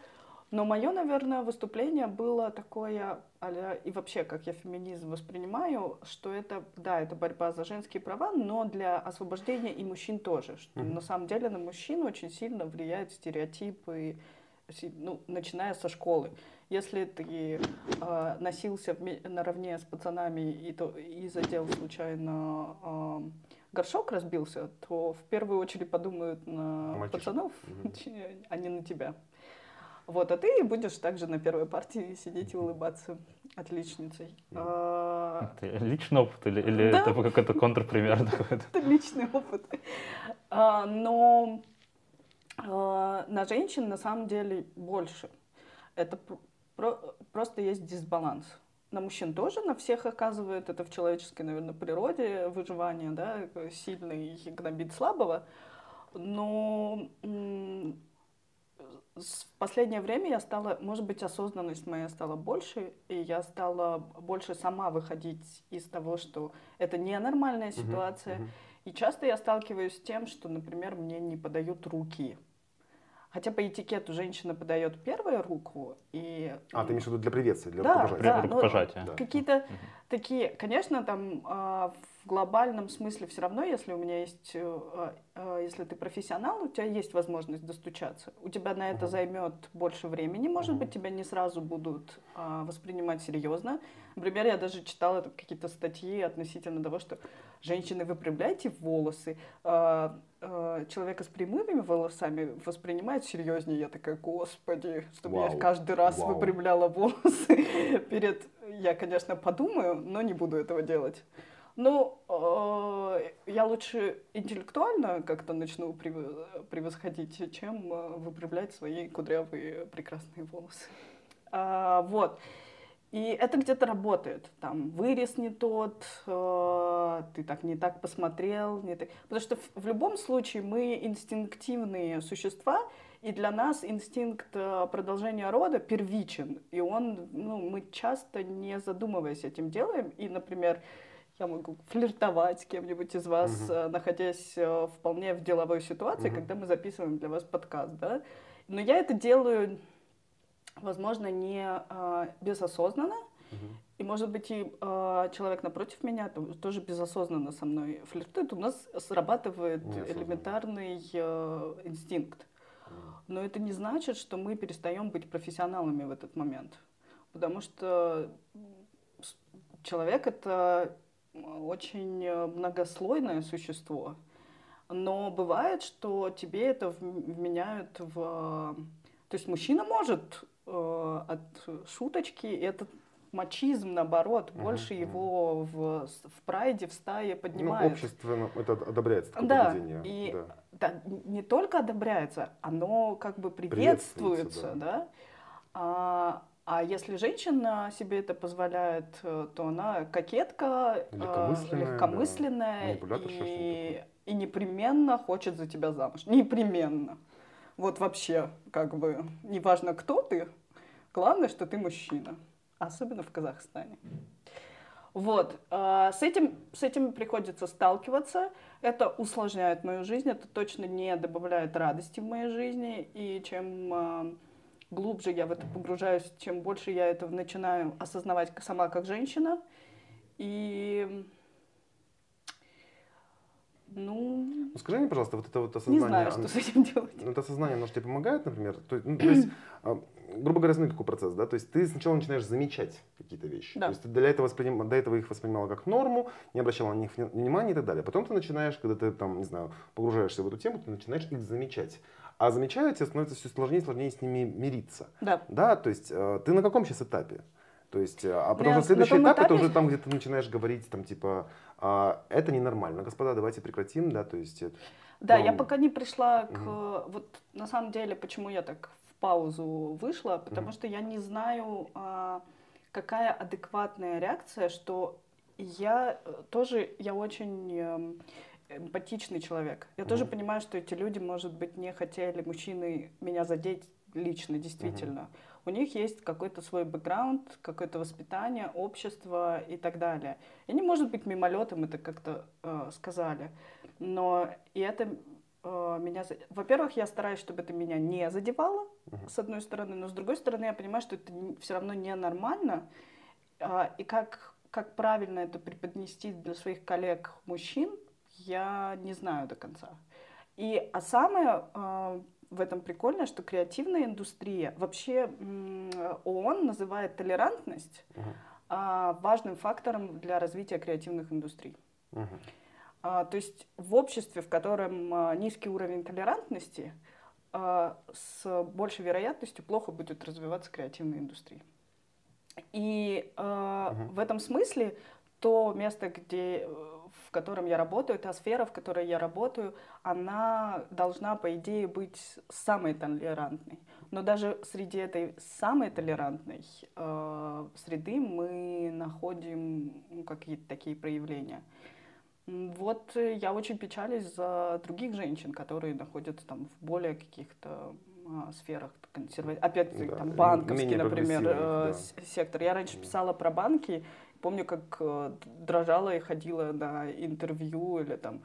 но мое, наверное, выступление было такое, а и вообще, как я феминизм воспринимаю, что это, да, это борьба за женские права, но для освобождения и мужчин тоже. Что Мгм. на самом деле на мужчин очень сильно влияют стереотипы, ну, начиная со школы. Если ты э, носился вме- наравне с пацанами и, то, и задел случайно э, горшок разбился, то в первую очередь подумают на Мальчишек. пацанов, а не на тебя. Вот, а ты будешь также на первой партии сидеть и улыбаться отличницей. А, Это личный опыт или, или Да. это какой-то контрпример? Это личный опыт. Но на женщин на самом деле больше. Это пр- про- просто есть дисбаланс. На мужчин тоже, на всех оказывает это в человеческой, наверное, природе выживание, да, сильный гнобит слабого. Но в последнее время я стала, может быть, осознанность моя стала больше, и я стала больше сама выходить из того, что это ненормальная ситуация. Uh-huh, uh-huh. И часто я сталкиваюсь с тем, что, например, мне не подают руки. Хотя по этикету женщина подает первую руку и... А, ты имеешь в виду для приветствия, для да, рукопожатия? Да, рукопожатия. Ну, Какие-то угу. такие, конечно, там э, в глобальном смысле все равно, если у меня есть, э, э, если ты профессионал, у тебя есть возможность достучаться. У тебя на это угу. займет больше времени, может угу. быть, тебя не сразу будут э, воспринимать серьезно. Например, я даже читала какие-то статьи относительно того, что женщины, выпрямляйте волосы. Э, человека с прямыми волосами воспринимают серьезнее. Я такая, господи, чтобы Вау. я каждый раз Вау. выпрямляла волосы перед... Я, конечно, подумаю, но не буду этого делать. Ну, э, я лучше интеллектуально как-то начну превосходить, чем э, выпрямлять свои кудрявые прекрасные волосы. А, вот. И это где-то работает. Там вырез не тот, э, ты так не так посмотрел. Не так... Потому что в, в любом случае мы инстинктивные существа, и для нас инстинкт э, продолжения рода первичен. И он, ну, мы часто не задумываясь этим делаем. И, например, я могу флиртовать с кем-нибудь из вас, угу. находясь вполне в деловой ситуации, угу. когда мы записываем для вас подкаст, да. Но я это делаю возможно, не э, безосознанно. Угу. И, может быть, и э, человек напротив меня тоже безосознанно со мной флиртует. У нас срабатывает элементарный э, инстинкт. Но это не значит, что мы перестаем быть профессионалами в этот момент. Потому что человек это очень многослойное существо. Но бывает, что тебе это вменяют в... То есть мужчина может от шуточки, этот мачизм, наоборот, uh-huh, больше uh-huh. его в, в прайде, в стае поднимает. Ну, общественно это одобряется, такое да, поведение. И да. Да, не только одобряется, оно как бы приветствуется, приветствуется да. да? А, а если женщина себе это позволяет, э, то она кокетка, э, легкомысленная, легкомысленная да. и, и непременно хочет за тебя замуж. Непременно. Вот вообще, как бы, неважно, кто ты, главное, что ты мужчина. Особенно в Казахстане. Вот, э, с, этим, с этим приходится сталкиваться. Это усложняет мою жизнь, это точно не добавляет радости в моей жизни. И чем э, глубже я в это погружаюсь, чем больше я это начинаю осознавать сама как женщина. И ну, ну, скажи мне, пожалуйста, вот это вот осознание... Не знаю, что с этим делать. Это осознание, оно же тебе помогает, например? То, ну, то есть, а, грубо говоря, смотри, какой процесс, да? То есть ты сначала начинаешь замечать какие-то вещи. Да. То есть ты для этого восприним... до этого их воспринимала как норму, не обращала на них внимания и так далее. Потом ты начинаешь, когда ты там, не знаю, погружаешься в эту тему, ты начинаешь их замечать. А замечая, тебе становится все сложнее и сложнее с ними мириться. Да. Да, то есть э, ты на каком сейчас этапе? То есть, э, а потом уже следующий этап, этапе... это уже там, где ты начинаешь говорить, там, типа, а, это ненормально, господа, давайте прекратим, да, то есть... Да, ну... я пока не пришла к... Угу. Вот, на самом деле, почему я так в паузу вышла, потому угу. что я не знаю, а, какая адекватная реакция, что я э, тоже, я очень эм, эмпатичный человек. Я угу. тоже понимаю, что эти люди, может быть, не хотели, мужчины, меня задеть лично, действительно. Угу у них есть какой-то свой бэкграунд, какое-то воспитание, общество и так далее. И они, может быть, мимолетом это как-то э, сказали. Но и это э, меня... Во-первых, я стараюсь, чтобы это меня не задевало, с одной стороны, но с другой стороны, я понимаю, что это все равно ненормально. Э, и как, как правильно это преподнести для своих коллег-мужчин, я не знаю до конца. И, а самое э, в этом прикольно, что креативная индустрия, вообще ООН называет толерантность uh-huh. важным фактором для развития креативных индустрий. А, то есть в обществе, в котором а, низкий уровень толерантности, с большей вероятностью плохо будет развиваться креативная индустрия. И uh-huh. в этом смысле то место, где в котором я работаю, та сфера, в которой я работаю, она должна, по идее, быть самой толерантной. Но даже среди этой самой толерантной э, среды мы находим ну, какие-то такие проявления. Вот я очень печалюсь за других женщин, которые находятся там в более каких-то а, сферах, консерва... опять Да, там банковский, например, э, да. сектор. Я раньше писала про банки, помню, как э, дрожала и ходила на интервью или там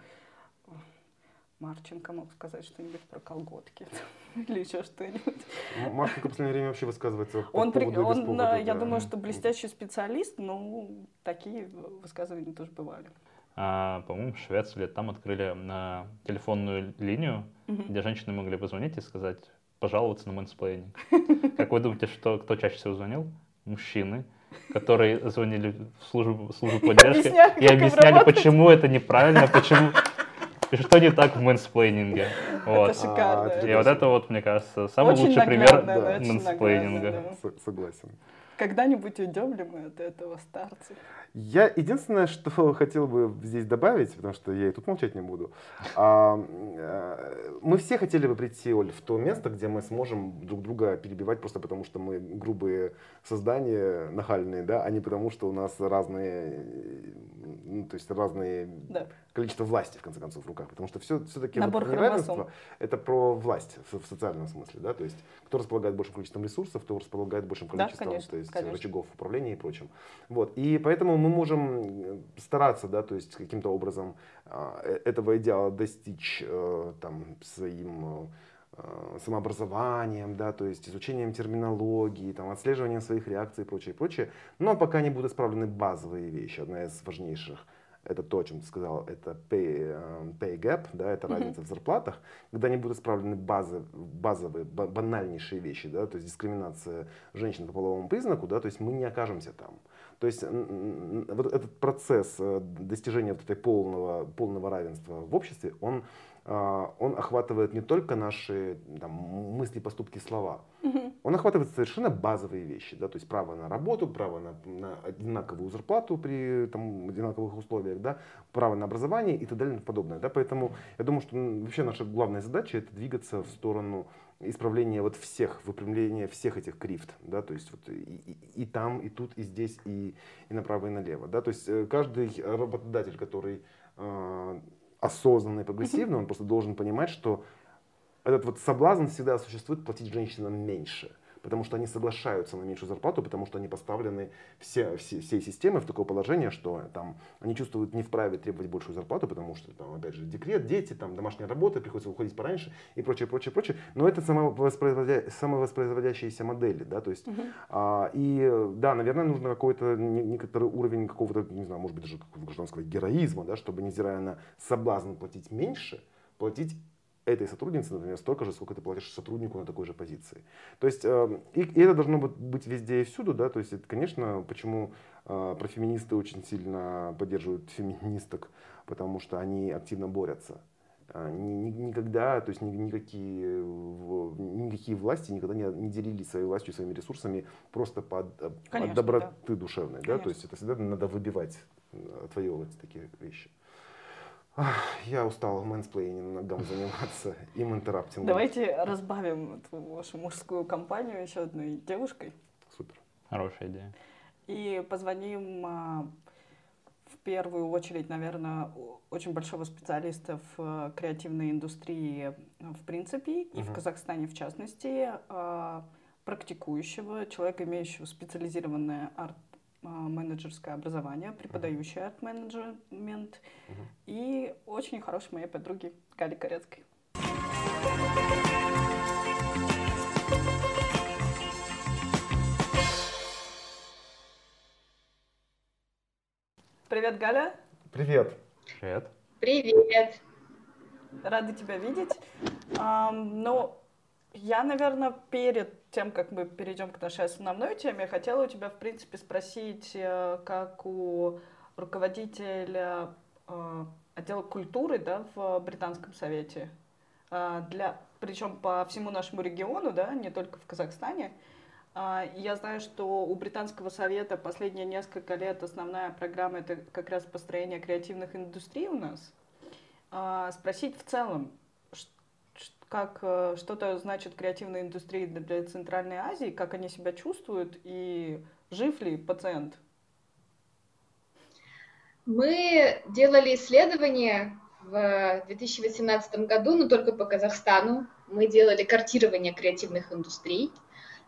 Марченко мог сказать что-нибудь про колготки или еще что-нибудь. Марченко в последнее время вообще высказывается по Он, при- поводу и без он, повода, я да. думаю, что блестящий специалист, но такие высказывания тоже бывали. А, по-моему, в Швеции там открыли на телефонную линию, Мгм. где женщины могли позвонить и сказать, пожаловаться на mansplaining. Как вы думаете, что кто чаще всего звонил? Мужчины, которые звонили в службу, в службу поддержки Объясняли, и объясняли, почему это неправильно, почему и что не так в мэнсплейнинге. Вот. Это шикарно. И вот это вот, мне кажется, самый Очень лучший наглядно, пример да, мэнсплейнинга. наглядно, да. Согласен. Когда-нибудь уйдем ли мы от этого старца? Я единственное, что хотел бы здесь добавить, потому что я и тут молчать не буду. а, э, мы все хотели бы прийти, Оль, в то место, где мы сможем друг друга перебивать просто потому, что мы грубые создания, нахальные, да, а не потому, что у нас разные, ну, то есть разные Да. количество власти, в конце концов, в руках. Потому что все, все-таки Набор неравенство хромосом. это про власть в, в социальном смысле. Да? То есть кто располагает большим количеством ресурсов, кто располагает большим Да, количеством конечно, то есть, конечно. рычагов управления и прочим. Вот. И поэтому мы можем э, стараться да, то есть, каким-то образом а, э, этого идеала достичь э, там, своим э, самообразованием, да, то есть изучением терминологии, там, отслеживанием своих реакций и прочее, прочее. Но пока не будут исправлены базовые вещи. Одна из важнейших это то, о чем ты сказал, это pay, э, pay gap, да, это Мгм. разница в зарплатах, когда не будут исправлены базы, базовые, ба- банальнейшие вещи, да, то есть дискриминация женщин по половому признаку, да, то есть мы не окажемся там. То есть вот этот процесс э, достижения вот этой полного, полного равенства в обществе, он, он охватывает не только наши там, мысли, поступки, слова, Мгм. он охватывает совершенно базовые вещи, да, то есть право на работу, право на, на одинаковую зарплату при там, одинаковых условиях, да, право на образование и так далее и тому подобное. Да, поэтому я думаю, что вообще наша главная задача это двигаться в сторону исправления вот всех, выпрямления всех этих крифт, да, то есть вот и, и- и там, и тут, и здесь, и, и направо, и налево, да, то есть э, каждый работодатель, который э, осознанный, прогрессивный, он просто должен понимать, что этот вот соблазн всегда существует платить женщинам меньше. Потому что они соглашаются на меньшую зарплату, потому что они поставлены все, все, всей системой в такое положение, что там, они чувствуют не вправе требовать большую зарплату, потому что там, опять же, декрет, дети, там, домашняя работа, приходится уходить пораньше и прочее, прочее, прочее. Но это самовоспроизводя... самовоспроизводящиеся модели, да, то есть Мгм. а, и да, наверное, нужно какой-то не- некоторый уровень какого-то, не знаю, может быть, даже какого-то гражданского героизма, да, чтобы, невзирая на соблазн платить меньше, платить этой сотруднице, например, столько же, сколько ты платишь сотруднику на такой же позиции. То есть, э, и, и это должно быть, везде и всюду, да, то есть, это, конечно, почему э, профеминисты очень сильно поддерживают феминисток, потому что они активно борются. А, ни- ни- Никогда, то есть ни- никакие, никакие власти никогда не, не делили своей властью, своими ресурсами просто под, от Конечно, доброты душевной. Да? То есть это всегда надо выбивать, э, отвоевывать такие вещи. Я устал mansplaining ом заниматься, manterrupting ом. Давайте разбавим эту вашу мужскую компанию еще одной девушкой Супер. Хорошая идея. и позвоним а, в первую очередь, наверное, очень большого специалиста в э, креативной индустрии э, в принципе и в Мгм. Казахстане в частности, а, практикующего, человека, имеющего специализированное арт-менеджерское образование, преподающий арт-менеджмент Мгм. и очень хорошей моей подруги Гали Корецкой. Привет, Галя. Привет. Привет. Привет. Рада тебя видеть. Ну, я, наверное, перед тем, как мы перейдем к нашей основной теме, хотела у тебя, в принципе, спросить, э, как у руководителя э, отдела культуры да, в Британском совете, а, для, причем по всему нашему региону, да, не только в Казахстане. Я знаю, что у Британского совета последние несколько лет основная программа это как раз построение креативных индустрий у нас. Спросить в целом, как э, что-то значит креативная индустрия для Центральной Азии, как они себя чувствуют и жив ли пациент? Мы делали исследование в 2018 году, но только по Казахстану. мы делали картирование креативных индустрий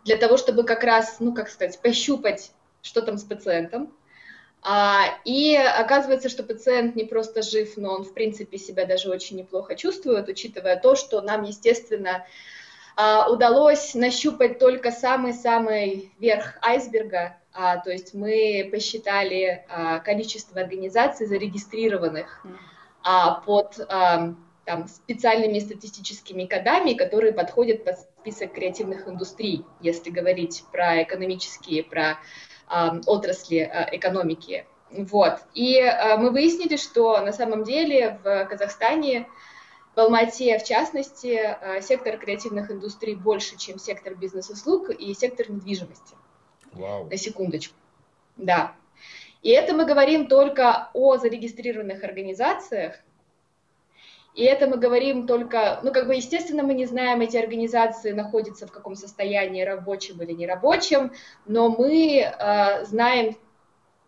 для того, чтобы как раз, ну, как сказать, пощупать, что там с пациентом. А, и оказывается, что пациент не просто жив, но он, в принципе, себя даже очень неплохо чувствует, учитывая то, что нам, естественно, а, удалось нащупать только самый-самый верх айсберга, а, то есть мы посчитали количество организаций, зарегистрированных под там, специальными статистическими кодами, которые подходят под список креативных индустрий, если говорить про экономические, про отрасли а, экономики. Вот. И а, мы выяснили, что на самом деле в Казахстане в Алмате, в частности, э, сектор креативных индустрий больше, чем сектор бизнес-услуг и сектор недвижимости. Вау. На секундочку. Да. И это мы говорим только о зарегистрированных организациях. И это мы говорим только, ну, как бы, естественно, мы не знаем, эти организации находятся в каком состоянии, рабочем или нерабочем, но мы э, знаем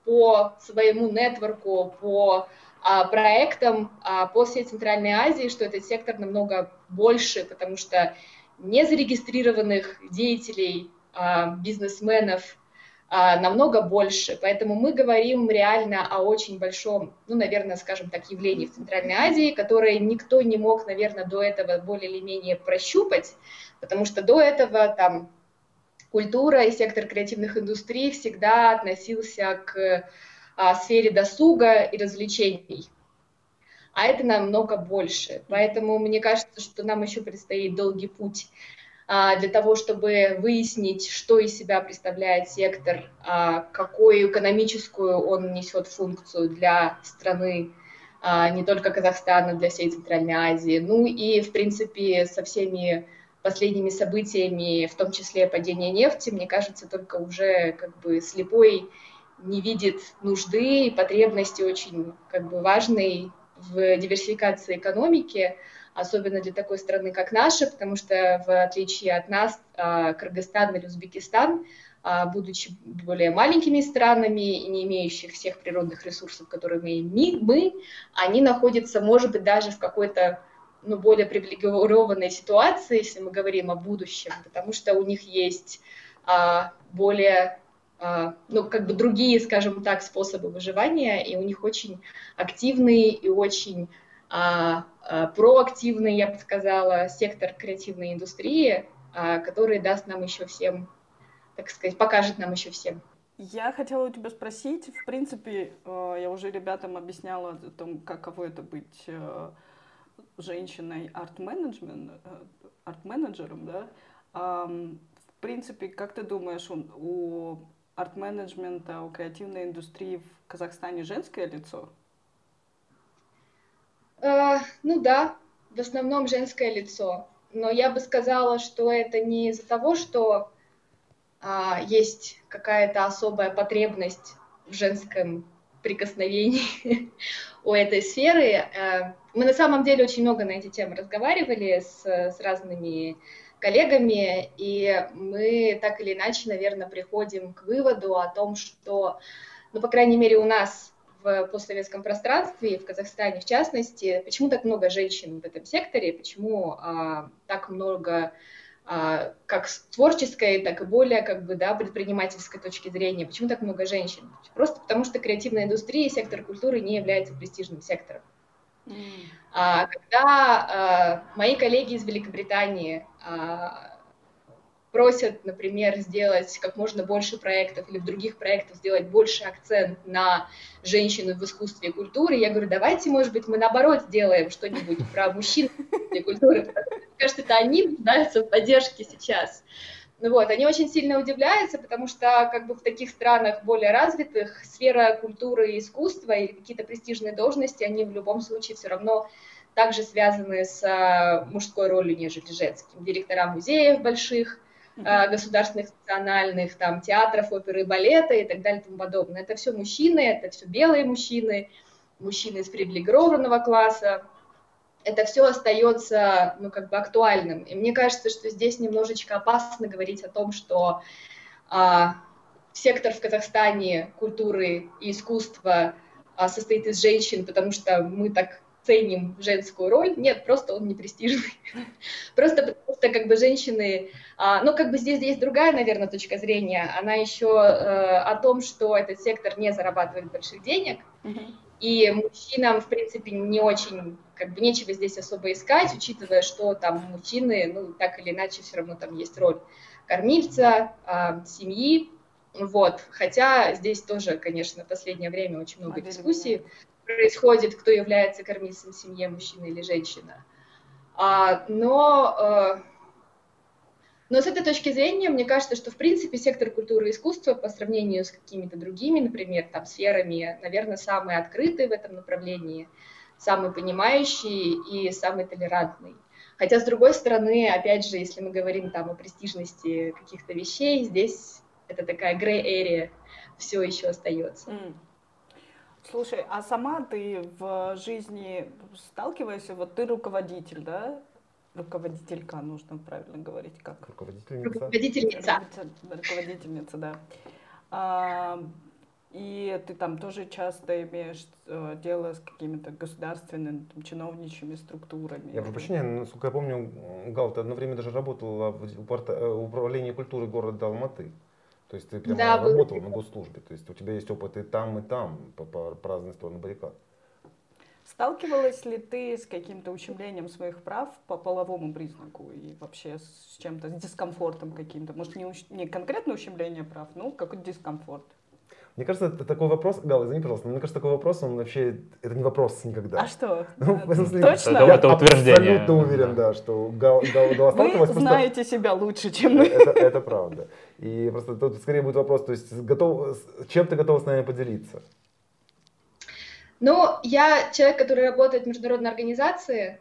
по своему нетворку, по а, проектом а, по всей Центральной Азии, что этот сектор намного больше, потому что незарегистрированных деятелей, а, бизнесменов намного больше. Поэтому мы говорим реально о очень большом, ну, наверное, скажем так, явлении в Центральной Азии, которое никто не мог, наверное, до этого более или менее прощупать, потому что до этого там культура и сектор креативных индустрий всегда относился к а, сфере досуга и развлечений. А это намного больше. Поэтому мне кажется, что нам еще предстоит долгий путь а, для того, чтобы выяснить, что из себя представляет сектор, а, какую экономическую он несет функцию для страны, а, не только Казахстана, для всей Центральной Азии. Ну и, в принципе, со всеми последними событиями, в том числе падение нефти, мне кажется, только уже как бы слепой не видит нужды и потребности очень как бы важной в диверсификации экономики, особенно для такой страны, как наша, потому что в отличие от нас, а, Кыргызстан или Узбекистан, а, будучи более маленькими странами и не имеющих всех природных ресурсов, которые мы имеем, мы, они находятся, может быть, даже в какой-то ну, более привилегированной ситуации, если мы говорим о будущем, потому что у них есть а, более а, ну, как бы другие, скажем так, способы выживания, и у них очень активный и очень проактивный, я бы сказала, сектор креативной индустрии, а, который даст нам еще всем, так сказать, покажет нам еще всем. Я хотела у тебя спросить, в принципе, э, я уже ребятам объясняла о том, каково это быть э, женщиной арт-менеджером, арт-менеджером, да, в принципе, как ты думаешь, у арт-менеджмента, у креативной индустрии в Казахстане женское лицо? Э, ну да, в основном женское лицо. Но я бы сказала, что это не из-за того, что а, есть какая-то особая потребность в женском прикосновении у этой сферы. Э, мы на самом деле очень много на эти темы разговаривали с, с разными коллегами, и мы так или иначе, наверное, приходим к выводу о том, что, ну, по крайней мере, у нас в постсоветском пространстве, в Казахстане в частности, почему так много женщин в этом секторе, почему а, так много а, как с творческой, так и более как бы, да, предпринимательской точки зрения, почему так много женщин? Просто потому что креативная индустрия и сектор культуры не является престижным сектором. А, когда а, мои коллеги из Великобритании а, просят, например, сделать как можно больше проектов или в других проектах сделать больше акцент на женщину в искусстве и культуре, я говорю, давайте, может быть, мы наоборот сделаем что-нибудь про мужчин и культуры, потому что, мне кажется, это они нуждаются в поддержке сейчас. Ну вот, они очень сильно удивляются, потому что как бы в таких странах более развитых сфера культуры и искусства или какие-то престижные должности, они в любом случае все равно также связаны с а, мужской ролью, нежели женским. Директора музеев больших, государственных, национальных, там, театров, оперы и балета и так далее и тому подобное. Это все мужчины, это все белые мужчины, мужчины из привилегированного класса, это все остается, ну, как бы актуальным. И мне кажется, что здесь немножечко опасно говорить о том, что а, сектор в Казахстане культуры и искусства а, состоит из женщин, потому что мы так ценим женскую роль. Нет, просто он не престижный. Просто потому что как бы женщины... А, ну, как бы здесь есть другая, наверное, точка зрения. Она еще э, о том, что этот сектор не зарабатывает больших денег. И мужчинам, в принципе, не очень, как бы нечего здесь особо искать, учитывая, что там мужчины, ну, так или иначе, все равно там есть роль кормильца, э, семьи, вот. Хотя здесь тоже, конечно, в последнее время очень много дискуссий происходит, кто является кормильцем семье, мужчина или женщина. А, но, э, но с этой точки зрения, мне кажется, что в принципе сектор культуры и искусства по сравнению с какими-то другими, например, там, сферами, наверное, самый открытый в этом направлении, самый понимающий и самый толерантный. Хотя, с другой стороны, опять же, если мы говорим там о престижности каких-то вещей, здесь это такая area все еще остается. Mm. Слушай, а сама ты в жизни сталкиваешься, вот ты руководитель, да? Руководителька, нужно правильно говорить, как? Руководительница. Руководительница. Руководительница, да. А, и ты там тоже часто имеешь э, дело с какими-то государственными, там, чиновничьими структурами. Я прошу прощения, насколько я помню, Гал, ты одно время даже работала в э, управлении культуры города Алматы. То есть ты прямо да, работал был... на госслужбе, то есть у тебя есть опыт и там, и там, по, по, по разные стороны баррикад. Сталкивалась ли ты с каким-то ущемлением своих прав по половому признаку и вообще с чем-то, с дискомфортом каким-то? Может, не, уч... не конкретное ущемление прав, но какой-то дискомфорт? Мне кажется, это такой вопрос, Гал, извини, пожалуйста, но мне кажется, такой вопрос, он вообще, это не вопрос никогда. А что? Ну, в смысле, Точно? Это, это утверждение. абсолютно уверен, да, что Гал, Гал, Гал Вы знаете просто... себя лучше, чем мы. Это, это правда. И просто тут скорее будет вопрос, то есть готов, чем ты готова с нами поделиться? Ну, я человек, который работает в международной организации.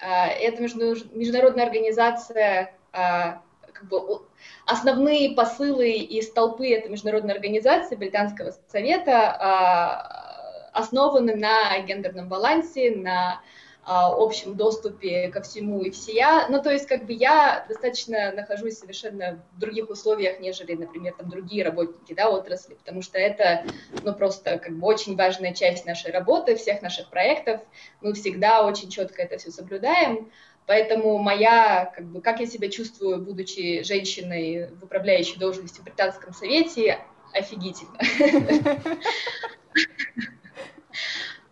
А, это международная организация а, как бы основные посылы из толпы этой международной организации Британского совета а, основаны на гендерном балансе, на а, общем доступе ко всему и всея. Ну, то есть, как бы я достаточно нахожусь совершенно в других условиях, нежели, например, там другие работники, да, отрасли, потому что это, ну, просто как бы очень важная часть нашей работы, всех наших проектов. Мы всегда очень четко это все соблюдаем. Поэтому моя, как бы, как я себя чувствую, будучи женщиной в управляющей должности в Британском совете, офигительно.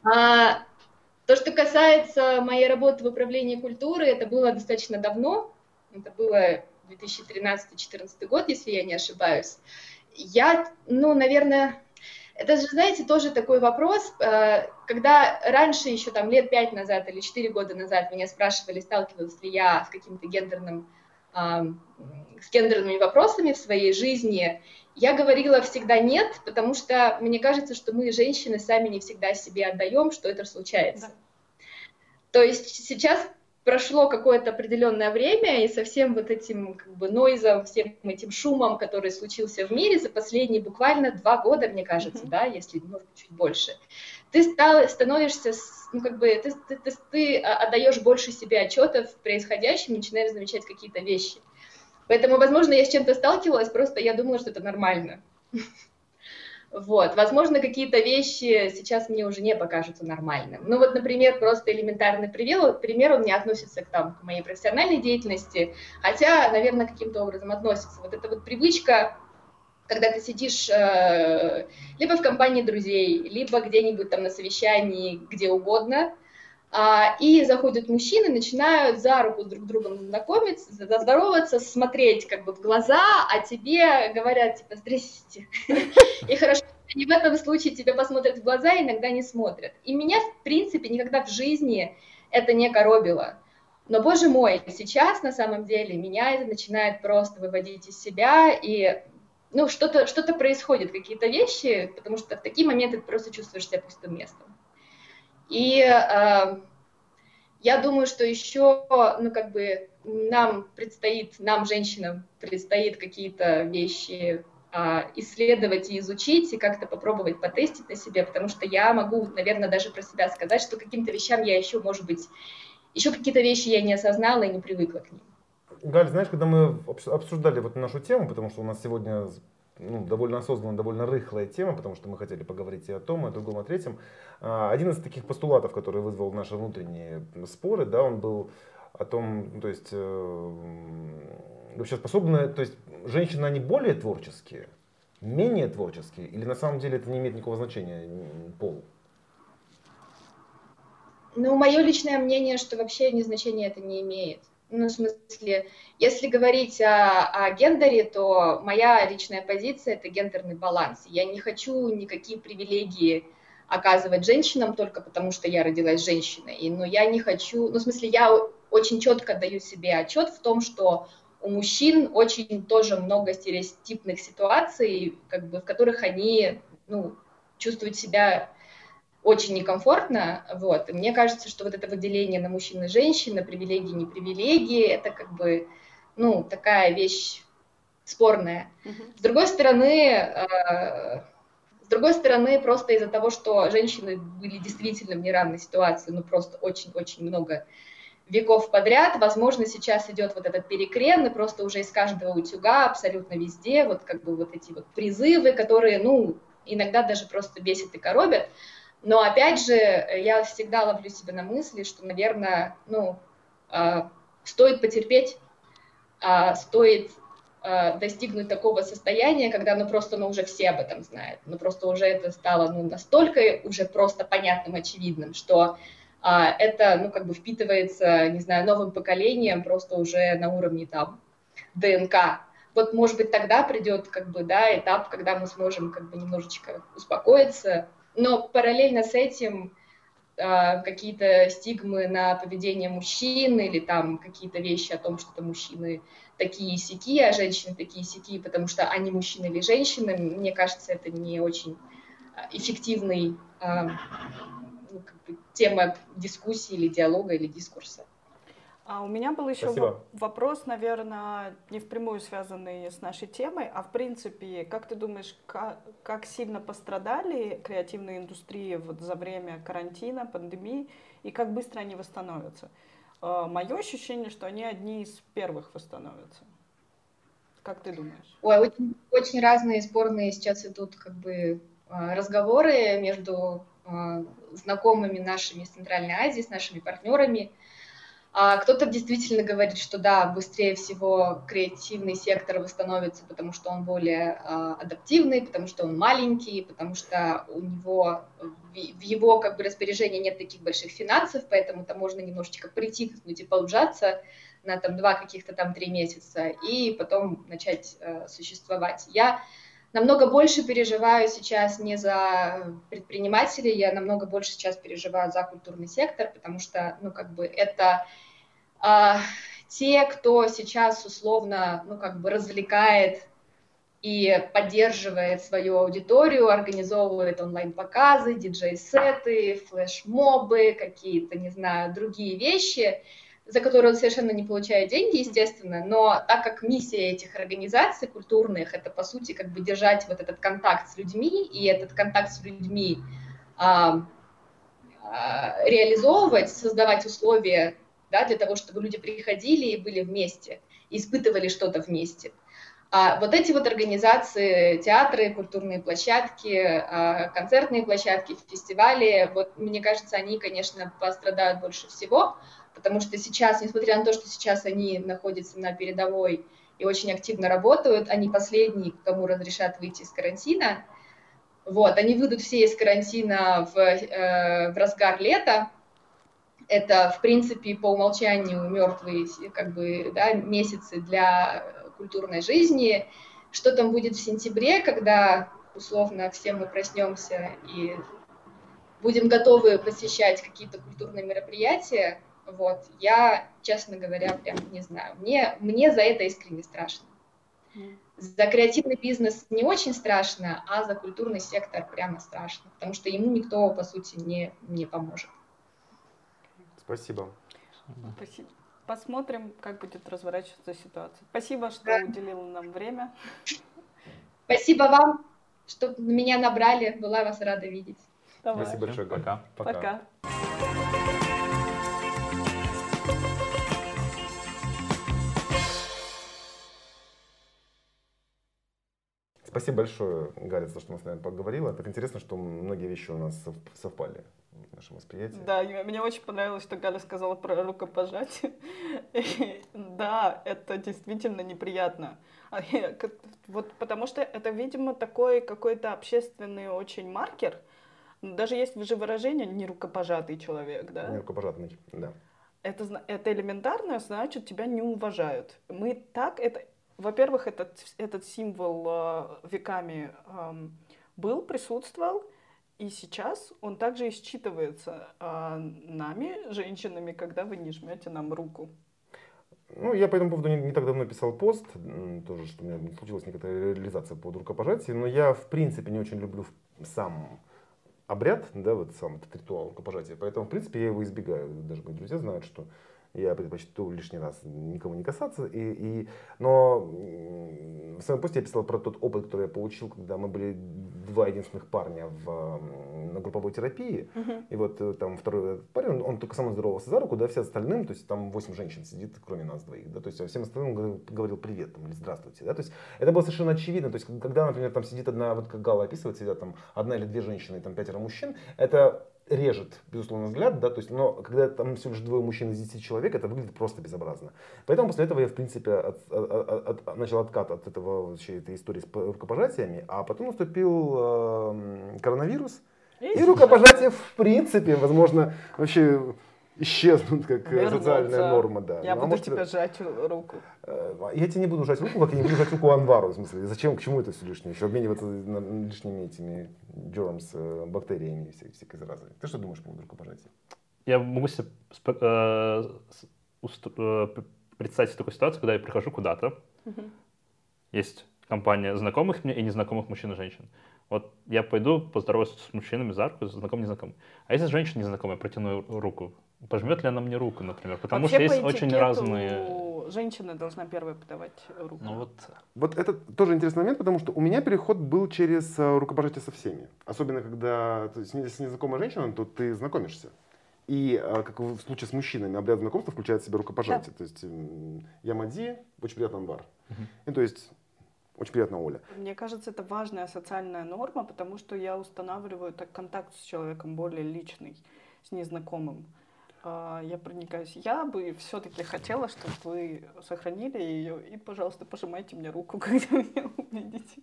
А, то, что касается моей работы в управлении культуры, это было достаточно давно, это было 2013-2014 год, если я не ошибаюсь. Я, ну, наверное, это же, знаете, тоже такой вопрос, э, когда раньше, еще там лет пять назад или четыре года назад меня спрашивали, сталкивалась ли я с каким-то гендерным, с гендерными вопросами в своей жизни, я говорила всегда нет, потому что мне кажется, что мы, женщины, сами не всегда себе отдаем, что это случается. Да. То есть сейчас прошло какое-то определенное время, и со всем вот этим как бы нойзом, всем этим шумом, который случился в мире за последние буквально два года, мне кажется, mm-hmm. да, если может чуть больше, ты стал, становишься, ну как бы, ты, ты, ты, ты отдаешь больше себе отчетов в происходящем, начинаешь замечать какие-то вещи. Поэтому, возможно, я с чем-то сталкивалась, просто я думала, что это нормально. Вот, возможно, какие-то вещи сейчас мне уже не покажутся нормальным. Ну вот, например, просто элементарный пример, пример он не относится к, там, к моей профессиональной деятельности, хотя, наверное, каким-то образом относится. Вот эта вот привычка, когда ты сидишь э, либо в компании друзей, либо где-нибудь там на совещании, где угодно, и заходят мужчины, начинают за руку друг другом знакомиться, здороваться, смотреть как бы в глаза, а тебе говорят, типа, здрасте. И хорошо, они в этом случае тебя посмотрят в глаза, иногда не смотрят. И меня, в принципе, никогда в жизни это не коробило. Но, боже мой, сейчас на самом деле меня это начинает просто выводить из себя, и ну, что-то что происходит, какие-то вещи, потому что в такие моменты ты просто чувствуешь себя пустым местом. И э, я думаю, что еще, ну, как бы, нам предстоит, нам, женщинам, предстоит какие-то вещи э, исследовать и изучить, и как-то попробовать потестить на себе, потому что я могу, наверное, даже про себя сказать, что каким-то вещам я еще, может быть, еще какие-то вещи я не осознала и не привыкла к ним. Галь, знаешь, когда мы обсуждали вот нашу тему, потому что у нас сегодня ну, довольно осознанно, довольно рыхлая тема, потому что мы хотели поговорить и о том, и о другом, и о третьем. А, один из таких постулатов, который вызвал наши внутренние споры, да, он был о том, то есть э, вообще способны, то есть женщины, они более творческие, менее творческие, или на самом деле это не имеет никакого значения, пол? Ну, мое личное мнение, что вообще ни значения это не имеет. Ну, в смысле, если говорить о, о гендере, то моя личная позиция – это гендерный баланс. Я не хочу никакие привилегии оказывать женщинам только потому, что я родилась женщиной. Но я не хочу, ну, в смысле, я очень четко даю себе отчет в том, что у мужчин очень тоже много стереотипных ситуаций, как бы, в которых они ну, чувствуют себя очень некомфортно, вот, и мне кажется, что вот это выделение на мужчин и женщин, на привилегии, не привилегии, это как бы, ну, такая вещь спорная. Uh-huh. С другой стороны, э, с другой стороны, просто из-за того, что женщины были действительно в неравной ситуации, ну, просто очень-очень много веков подряд, возможно, сейчас идет вот этот перекрен, и просто уже из каждого утюга абсолютно везде, вот как бы вот эти вот призывы, которые, ну, иногда даже просто бесит и коробят, но опять же, я всегда ловлю себя на мысли, что, наверное, ну, э, стоит потерпеть, э, стоит э, достигнуть такого состояния, когда ну просто ну уже все об этом знают, ну просто уже это стало ну настолько уже просто понятным, очевидным, что э, это ну как бы впитывается, не знаю, новым поколением просто уже на уровне там ДНК. Вот может быть тогда придет как бы да этап, когда мы сможем как бы немножечко успокоиться но параллельно с этим э, какие-то стигмы на поведение мужчин или там какие-то вещи о том, что это мужчины такие сики, а женщины такие сики, потому что они мужчины или женщины, мне кажется, это не очень а, эффективный э, ну, как бы, тема дискуссии или диалога или дискурса. А у меня был еще Спасибо. вопрос, наверное, не впрямую связанный с нашей темой, а в принципе, как ты думаешь, как, как сильно пострадали креативные индустрии вот за время карантина, пандемии, и как быстро они восстановятся? А, Мое ощущение, что они одни из первых восстановятся. Как ты думаешь? Ой, очень, очень разные спорные сейчас идут как бы а, разговоры между знакомыми нашими из Центральной Азии, с нашими партнерами. А кто-то действительно говорит, что да, быстрее всего креативный сектор восстановится, потому что он более э, адаптивный, потому что он маленький, потому что у него в его как бы распоряжении нет таких больших финансов, поэтому там можно немножечко притихнуть и поужаться на там два каких-то там три месяца и потом начать э, существовать. Я намного больше переживаю сейчас не за предпринимателей, я намного больше сейчас переживаю за культурный сектор, потому что, ну, как бы это а, те, кто сейчас условно, ну, как бы развлекает и поддерживает свою аудиторию, организовывает онлайн-показы, диджей-сеты, флешмобы, какие-то, не знаю, другие вещи – за которую он совершенно не получает деньги, естественно, но так как миссия этих организаций культурных, это, по сути, как бы держать вот этот контакт с людьми, и этот контакт с людьми а, а, реализовывать, создавать условия да, для того, чтобы люди приходили и были вместе, испытывали что-то вместе. А вот эти вот организации, театры, культурные площадки, а, концертные площадки, фестивали, вот мне кажется, они, конечно, пострадают больше всего, потому что сейчас, несмотря на то, что сейчас они находятся на передовой и очень активно работают, они последние, кому разрешат выйти из карантина. Вот, они выйдут все из карантина в, э, в разгар лета. Это, в принципе, по умолчанию мертвые как бы, да, месяцы для культурной жизни. Что там будет в сентябре, когда условно все мы проснемся и будем готовы посещать какие-то культурные мероприятия, вот, я, честно говоря, прям не знаю. Мне, мне за это искренне страшно. За креативный бизнес не очень страшно, а за культурный сектор прямо страшно, потому что ему никто, по сути, не, не поможет. Спасибо. Спасибо. Посмотрим, как будет разворачиваться ситуация. Спасибо, что да. уделила нам время. Спасибо вам, что меня набрали. Была вас рада видеть. Давай. Спасибо большое. Пока. Пока. Пока. Спасибо большое, Галя, за то, что мы с вами поговорила. Так интересно, что многие вещи у нас сов- совпали в нашем восприятии. Да, мне очень понравилось, что Галя сказала про рукопожатие. Да, это действительно неприятно. А Вот потому что это, видимо, такой какой-то общественный очень маркер. Даже есть же выражение «не рукопожатый человек», да? Не рукопожатный, да. это, это элементарно, значит, тебя не уважают. Мы так, это, во-первых, этот, этот символ э, веками эм, был, присутствовал, и сейчас он также и э, нами, женщинами, когда вы не жмете нам руку. Ну, я по этому поводу не, не так давно писал пост, тоже, что у меня случилась некоторая реализация по рукопожатию, но я, в принципе, не очень люблю сам обряд, да, вот сам этот ритуал рукопожатия, поэтому, в принципе, я его избегаю. Даже мои друзья знают, что я предпочту лишний раз никому не касаться. И, и, но в своем посте я писал про тот опыт, который я получил, когда мы были два единственных парня в, на групповой терапии. И вот э, там второй парень, он, он только со мной здоровался за руку, да, все остальным, то есть там 8 женщин сидит, кроме нас двоих, да, то есть а всем остальным говорил, говорил привет там, или здравствуйте, да, то есть это было совершенно очевидно, то есть когда, например, там сидит одна, вот как Гала описывает, сидят там одна или две женщины, и там пятеро мужчин, это режет, безусловно, взгляд, да, то есть, но когда там всего лишь двое мужчин из 10 человек, это выглядит просто безобразно. Поэтому после этого я, в принципе, от- от- от- начал откат от этого вообще этой истории с рукопожатиями, а потом наступил эм, коронавирус, и рукопожатия, в принципе, возможно, вообще исчезнут как э, Вернутся. социальная норма, да. Я Ну, а буду может, тебе жать руку. э, Я тебе не буду жать руку, как я не буду жать руку Анвару. В смысле, зачем, к чему это все лишнее? Еще обмениваться лишними этими germs, э, бактериями и всякой, всякой заразой. Ты что думаешь по поводу рукопожатия? Я могу себе э, э, представить такую ситуацию, когда я прихожу куда-то, есть компания знакомых мне и незнакомых мужчин и женщин. Вот я пойду поздороваюсь с мужчинами за руку, знакомый незнакомый. А если женщина незнакомая, протяну руку, пожмет ли она мне руку, например? Потому Вообще, что есть по очень разные... Женщина должна первой подавать руку. Ну вот, Вот это тоже интересный момент, потому что у меня переход был через э, рукопожатие со всеми. Особенно, когда то есть, если незнакомая женщина, то ты знакомишься. И, э, как в случае с мужчинами, обряд знакомства включает в себя рукопожатие. То есть, я Мади, очень приятно, Анвар. И, то есть, очень приятно, Оля. Мне кажется, это важная социальная норма, потому что я устанавливаю так контакт с человеком более личный, с незнакомым. А, Я проникаюсь. Я бы все-таки хотела, чтобы вы сохранили ее и, пожалуйста, пожимайте мне руку, когда меня увидите.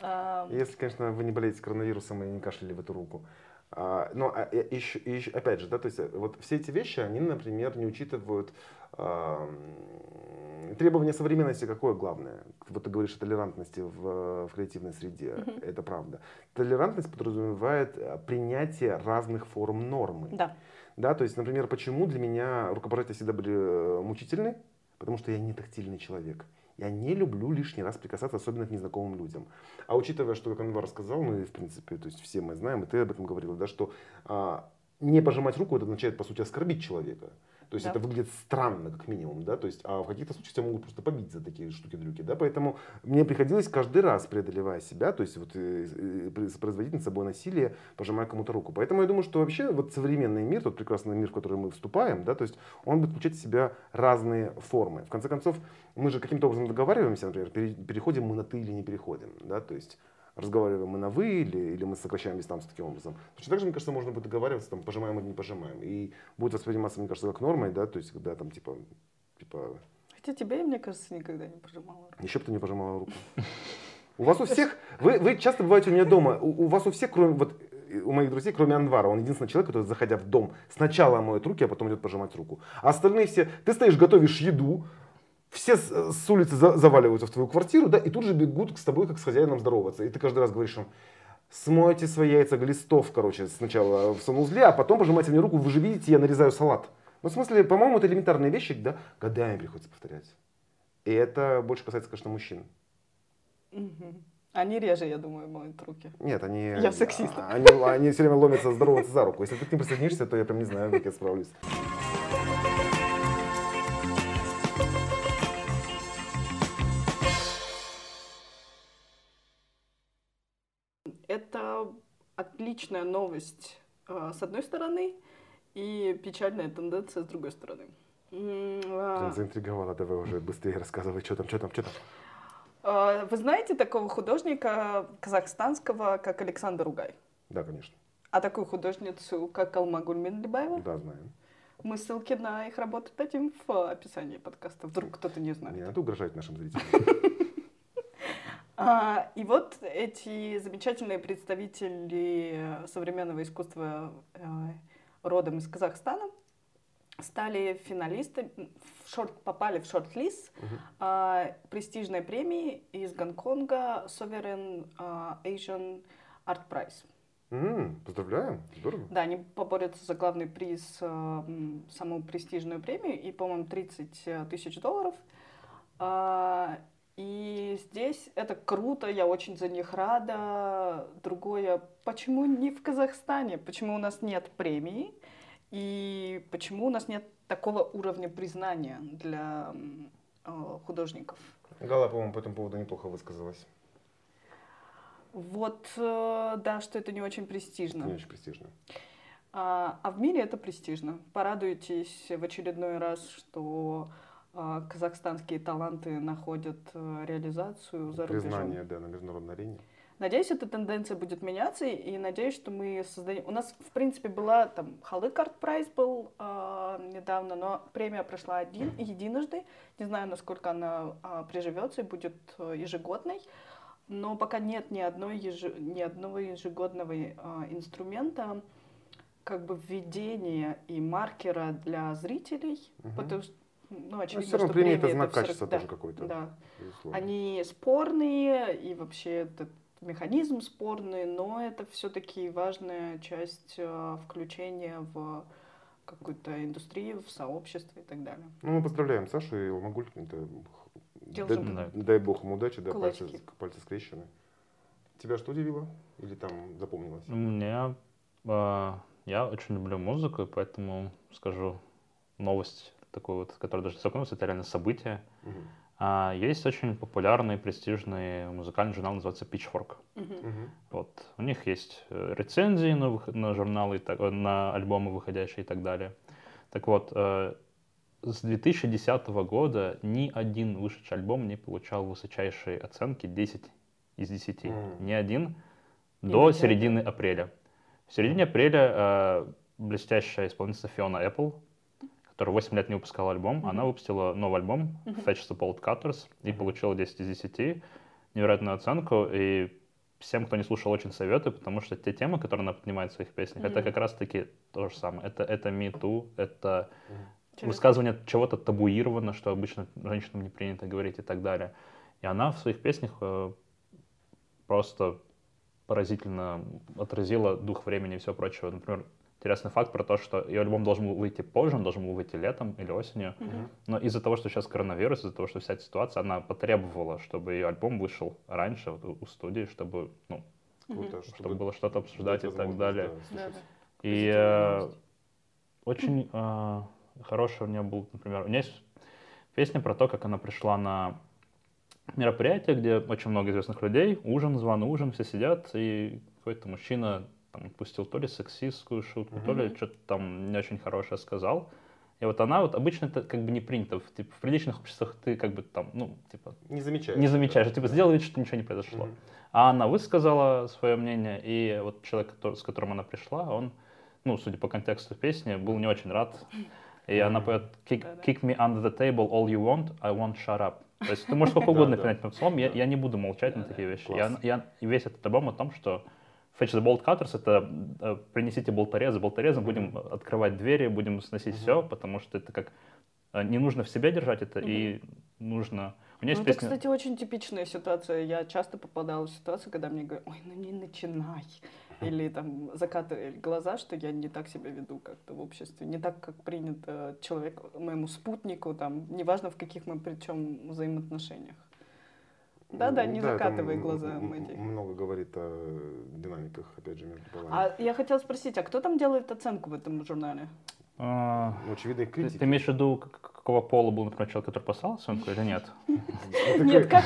А, Если, конечно, вы не болеете коронавирусом и не кашляли в эту руку. А, но а, и еще, еще- опять же, да, то есть э, вот все эти вещи, они, например, не учитывают а, требования современности. Какое главное? Вот ты говоришь о толерантности в, в креативной среде. Это правда. Толерантность подразумевает э, принятие разных форм нормы. Да. Да, то есть, например, почему для меня рукопожатия всегда были э, мучительны? Потому что я не тактильный человек. Я не люблю лишний раз прикасаться, особенно к незнакомым людям. А учитывая, что, как Анвар сказал, ну и в принципе, то есть все мы знаем, и ты об этом говорила, да, что а, не пожимать руку, это означает, по сути, оскорбить человека. То есть Да. это выглядит странно, как минимум, да, то есть, а в каких-то случаях тебя могут просто побить за такие штуки-дрюки, да, поэтому мне приходилось каждый раз, преодолевая себя, то есть вот э, э, производить над собой насилие, пожимая кому-то руку. Поэтому я думаю, что вообще вот современный мир, тот прекрасный мир, в который мы вступаем, да, то есть он будет включать в себя разные формы. В конце концов, мы же каким-то образом договариваемся, например, пере- переходим мы на ты или не переходим, да, то есть разговариваем мы на вы или, или мы сокращаем дистанцию таким образом. Точно так же, мне кажется, можно будет договариваться, там, пожимаем или не пожимаем. И будет восприниматься, мне кажется, как нормой, да, то есть когда там типа, типа, Хотя тебе, мне кажется, никогда не пожимала руку. еще бы ты не пожимала руку. У вас у всех, вы, вы часто бываете у меня дома, у, у вас у всех, кроме, вот э, у моих друзей, кроме Анвара, он единственный человек, который, заходя в дом, сначала моет руки, а потом идет пожимать руку. А остальные все, ты стоишь, готовишь еду, все с, с улицы за- заваливаются в твою квартиру, да, и тут же бегут с тобой, как с хозяином здороваться. И ты каждый раз говоришь им, смойте свои яйца глистов, короче, сначала в санузле, а потом пожимайте мне руку, вы же видите, я нарезаю салат. Ну, в смысле, по-моему, это элементарные вещи, да, годами приходится повторять. И это больше касается, конечно, мужчин. Они реже, я думаю, моют руки. Нет, они, Я сексист. а, они, они все время ломятся здороваться за руку. Если ты к ним присоединишься, то я прям не знаю, как я справлюсь. Отличная новость э, с одной стороны и печальная тенденция с другой стороны. А, Прям заинтриговала, давай уже быстрее рассказывай, что там, что там, что там. А, Вы знаете такого художника казахстанского, как Александр Угай? Да, конечно. А такую художницу, как Алмагуль Минлибаева? Да, знаем. Мы ссылки на их работы дадим в описании подкаста. Вдруг кто-то не Не знает. надо угрожать нашим зрителям. А, и вот эти замечательные представители современного искусства э, родом из Казахстана стали финалистами, в шорт, попали в шорт-лист Мгм. а, престижной премии из Гонконга Sovereign а, Asian Art Prize. М, Поздравляем, здорово. Да, они поборются за главный приз, э, м, самую престижную премию, и, по-моему, 30 тысяч долларов. А, И здесь это круто, я очень за них рада. Другое, почему не в Казахстане? Почему у нас нет премии? И почему у нас нет такого уровня признания для э, художников? Гала, по-моему, по этому поводу неплохо высказалась. Вот, э, да, что это не очень престижно. Не очень престижно. А, а в мире это престижно. Порадуйтесь в очередной раз, что казахстанские таланты находят э, реализацию за рубежом. Признание, да, на международной арене. Надеюсь, эта тенденция будет меняться, и надеюсь, что мы создаем... У нас, в принципе, была там Халык Арт Прайз был а, недавно, но премия прошла один, единожды. Не знаю, насколько она а, приживется и будет а, ежегодной. Но пока нет ни, одной еже- ни одного ежегодного а, инструмента, как бы введения и маркера для зрителей, Мгм. потому что, ну, очевидно, все равно что премия это знак всё- качества да, тоже какой-то. Да. безусловно. Они спорные, и вообще этот механизм спорный, но это все-таки важная часть э, включения в какую-то индустрию, в сообщество и так далее. Ну, мы поздравляем Сашу и Алмагуль. Это... Дело Дай, за- дай бог им удачи, да, пальцы, пальцы скрещены. Тебя что удивило? Или там запомнилось? Мне, э, я очень люблю музыку, поэтому скажу новость такую вот, которая даже не знакомился, это реально событие. Мгм. А, есть очень популярный, престижный музыкальный журнал, называется Pitchfork. Мгм. Вот. У них есть э, рецензии на, выход- на журналы, э, на альбомы выходящие и так далее. Так вот, э, с 2010 года ни один вышедший альбом не получал высочайшие оценки 10 из 10. М. Ни один до Невероятно. середины апреля. В середине апреля э, блестящая исполнительница Фиона Apple, которая 8 лет не выпускала альбом, Мгм. она выпустила новый альбом Мгм. Fetch the Bolt Cutters и Мгм. получила 10 из 10. Невероятную оценку. И всем, кто не слушал, очень советую, потому что те темы, которые она поднимает в своих песнях, это Мгм. как раз-таки то же самое. Это, это Me Too, это. Интересно. высказывание чего-то табуировано, что обычно женщинам не принято говорить и так далее. И она в своих песнях э, просто поразительно отразила дух времени и все прочего. Например, интересный факт про то, что ее альбом должен был выйти позже, он должен был выйти летом или осенью. Мгм. Но из-за того, что сейчас коронавирус, из-за того, что вся эта ситуация, она потребовала, чтобы ее альбом вышел раньше вот у студии, чтобы, ну. Круто, чтобы было что-то обсуждать и так далее. да, Да. И э, очень э, хороший у нее был, например, у нее есть песня про то, как она пришла на мероприятие, где очень много известных людей, ужин, званый ужин, все сидят, и какой-то мужчина там пустил то ли сексистскую шутку, то ли что-то там не очень хорошее сказал. И вот она вот обычно это как бы не принято. В, типа, в приличных обществах ты как бы там, ну, типа, Не замечаешь. не замечаешь, да. типа, сделай вид, что ничего не произошло. Мгм. А она высказала свое мнение, и вот человек, который- с которым она пришла, он, ну, судя по контексту песни, был не очень рад. И она Мгм. поет kick, kick me under the table all you want, I won't shut up. То есть ты можешь сколько угодно пинать по словам, я, не буду молчать на такие вещи. Я, весь этот альбом о том, что Fetch the Bolt Cutters — это э, принесите болторезы, болторезом будем открывать двери, будем сносить Мгм. все, потому что это как... э, Не нужно в себе держать это, и нужно... У меня Ну, есть это, песня... кстати, очень типичная ситуация. Я часто попадала в ситуацию, когда мне говорят, ой, ну не начинай. Или там закатывали глаза, что я не так себя веду как-то в обществе, не так, как принято человеку, моему спутнику, там, неважно в каких мы причем взаимоотношениях. Да-да, не это закатывай глаза, Мэдди. Много говорит о динамиках, опять же, между полами. А я хотела спросить, а кто там делает оценку в этом журнале? а, Ну, очевидно, Ты, критики. ты имеешь в виду, какого пола был, например, человек, который послал оценку или нет? Нет, как,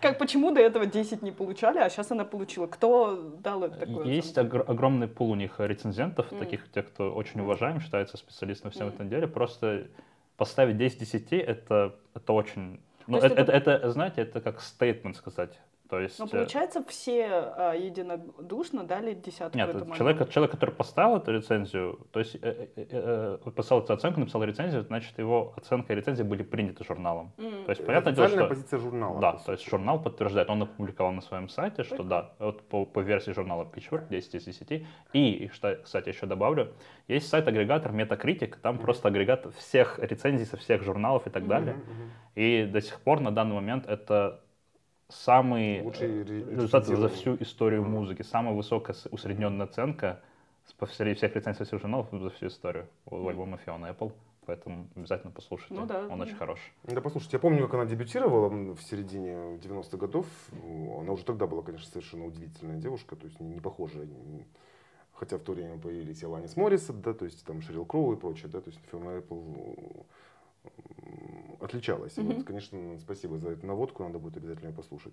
как почему до этого 10 не получали, а сейчас она получила? Кто дал это такое? Есть огр- огромный пул у них рецензентов, таких, тех, кто очень уважаем, считается специалистом всем этом деле. Просто поставить 10 10 это, это очень Ну, это, это, это, знаете, это как стейтмент сказать. То есть... Но э, получается, все а, единодушно дали десятку Нет, этому это человек, человек, который поставил эту рецензию, то есть э, э, э, э, поставил эту оценку, написал рецензию, значит, его оценка и рецензия были приняты журналом. М. То есть, понятное дело, что... позиция журнала. Да, то есть журнал подтверждает, он опубликовал на своем сайте, что да, вот по, по версии журнала Pitchfork 10 из 10. И, что, кстати, еще добавлю, есть сайт-агрегатор Metacritic, там просто агрегат всех рецензий со всех журналов и так далее. Мгм, мгм. И до сих пор на данный момент это самый Лучший э, ре- результат за всю историю музыки, самая высокая усредненная оценка по всей- всех рецензий всех журналов за всю историю у альбома Fiona Apple. Поэтому обязательно послушайте. Ну да. Он очень хороший. Да, послушайте, я помню, как она дебютировала в середине 90-х годов. Она уже тогда была, конечно, совершенно удивительная девушка, то есть не, похожая. Хотя в то время появились и Аланис Моррисет, да, то есть там Шерил Кроу и прочее, да, то есть Фиона Apple отличалась. Мгм. вот, конечно, спасибо за эту наводку, надо будет обязательно ее послушать.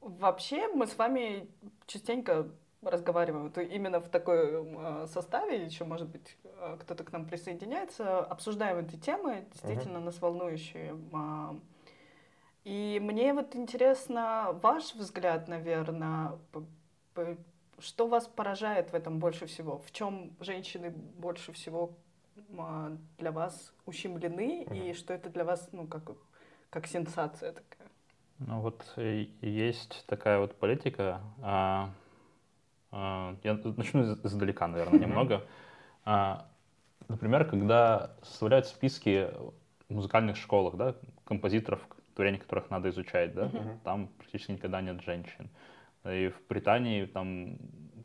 Вообще мы с вами частенько разговариваем вот именно в такой э, составе, еще, может быть, э, кто-то к нам присоединяется, обсуждаем эти темы, действительно нас волнующие. И мне вот интересно ваш взгляд, наверное, что вас поражает в этом больше всего? В чем женщины больше всего а, для вас ущемлены, и Мгм. что это для вас, ну, как, как сенсация такая? Ну вот э, есть такая вот политика. а, а, я начну из- издалека, наверное, немного. А, Например, когда составляют списки в музыкальных школах, да, композиторов, творения которых надо изучать, да, Мгм. там практически никогда нет женщин. И в Британии там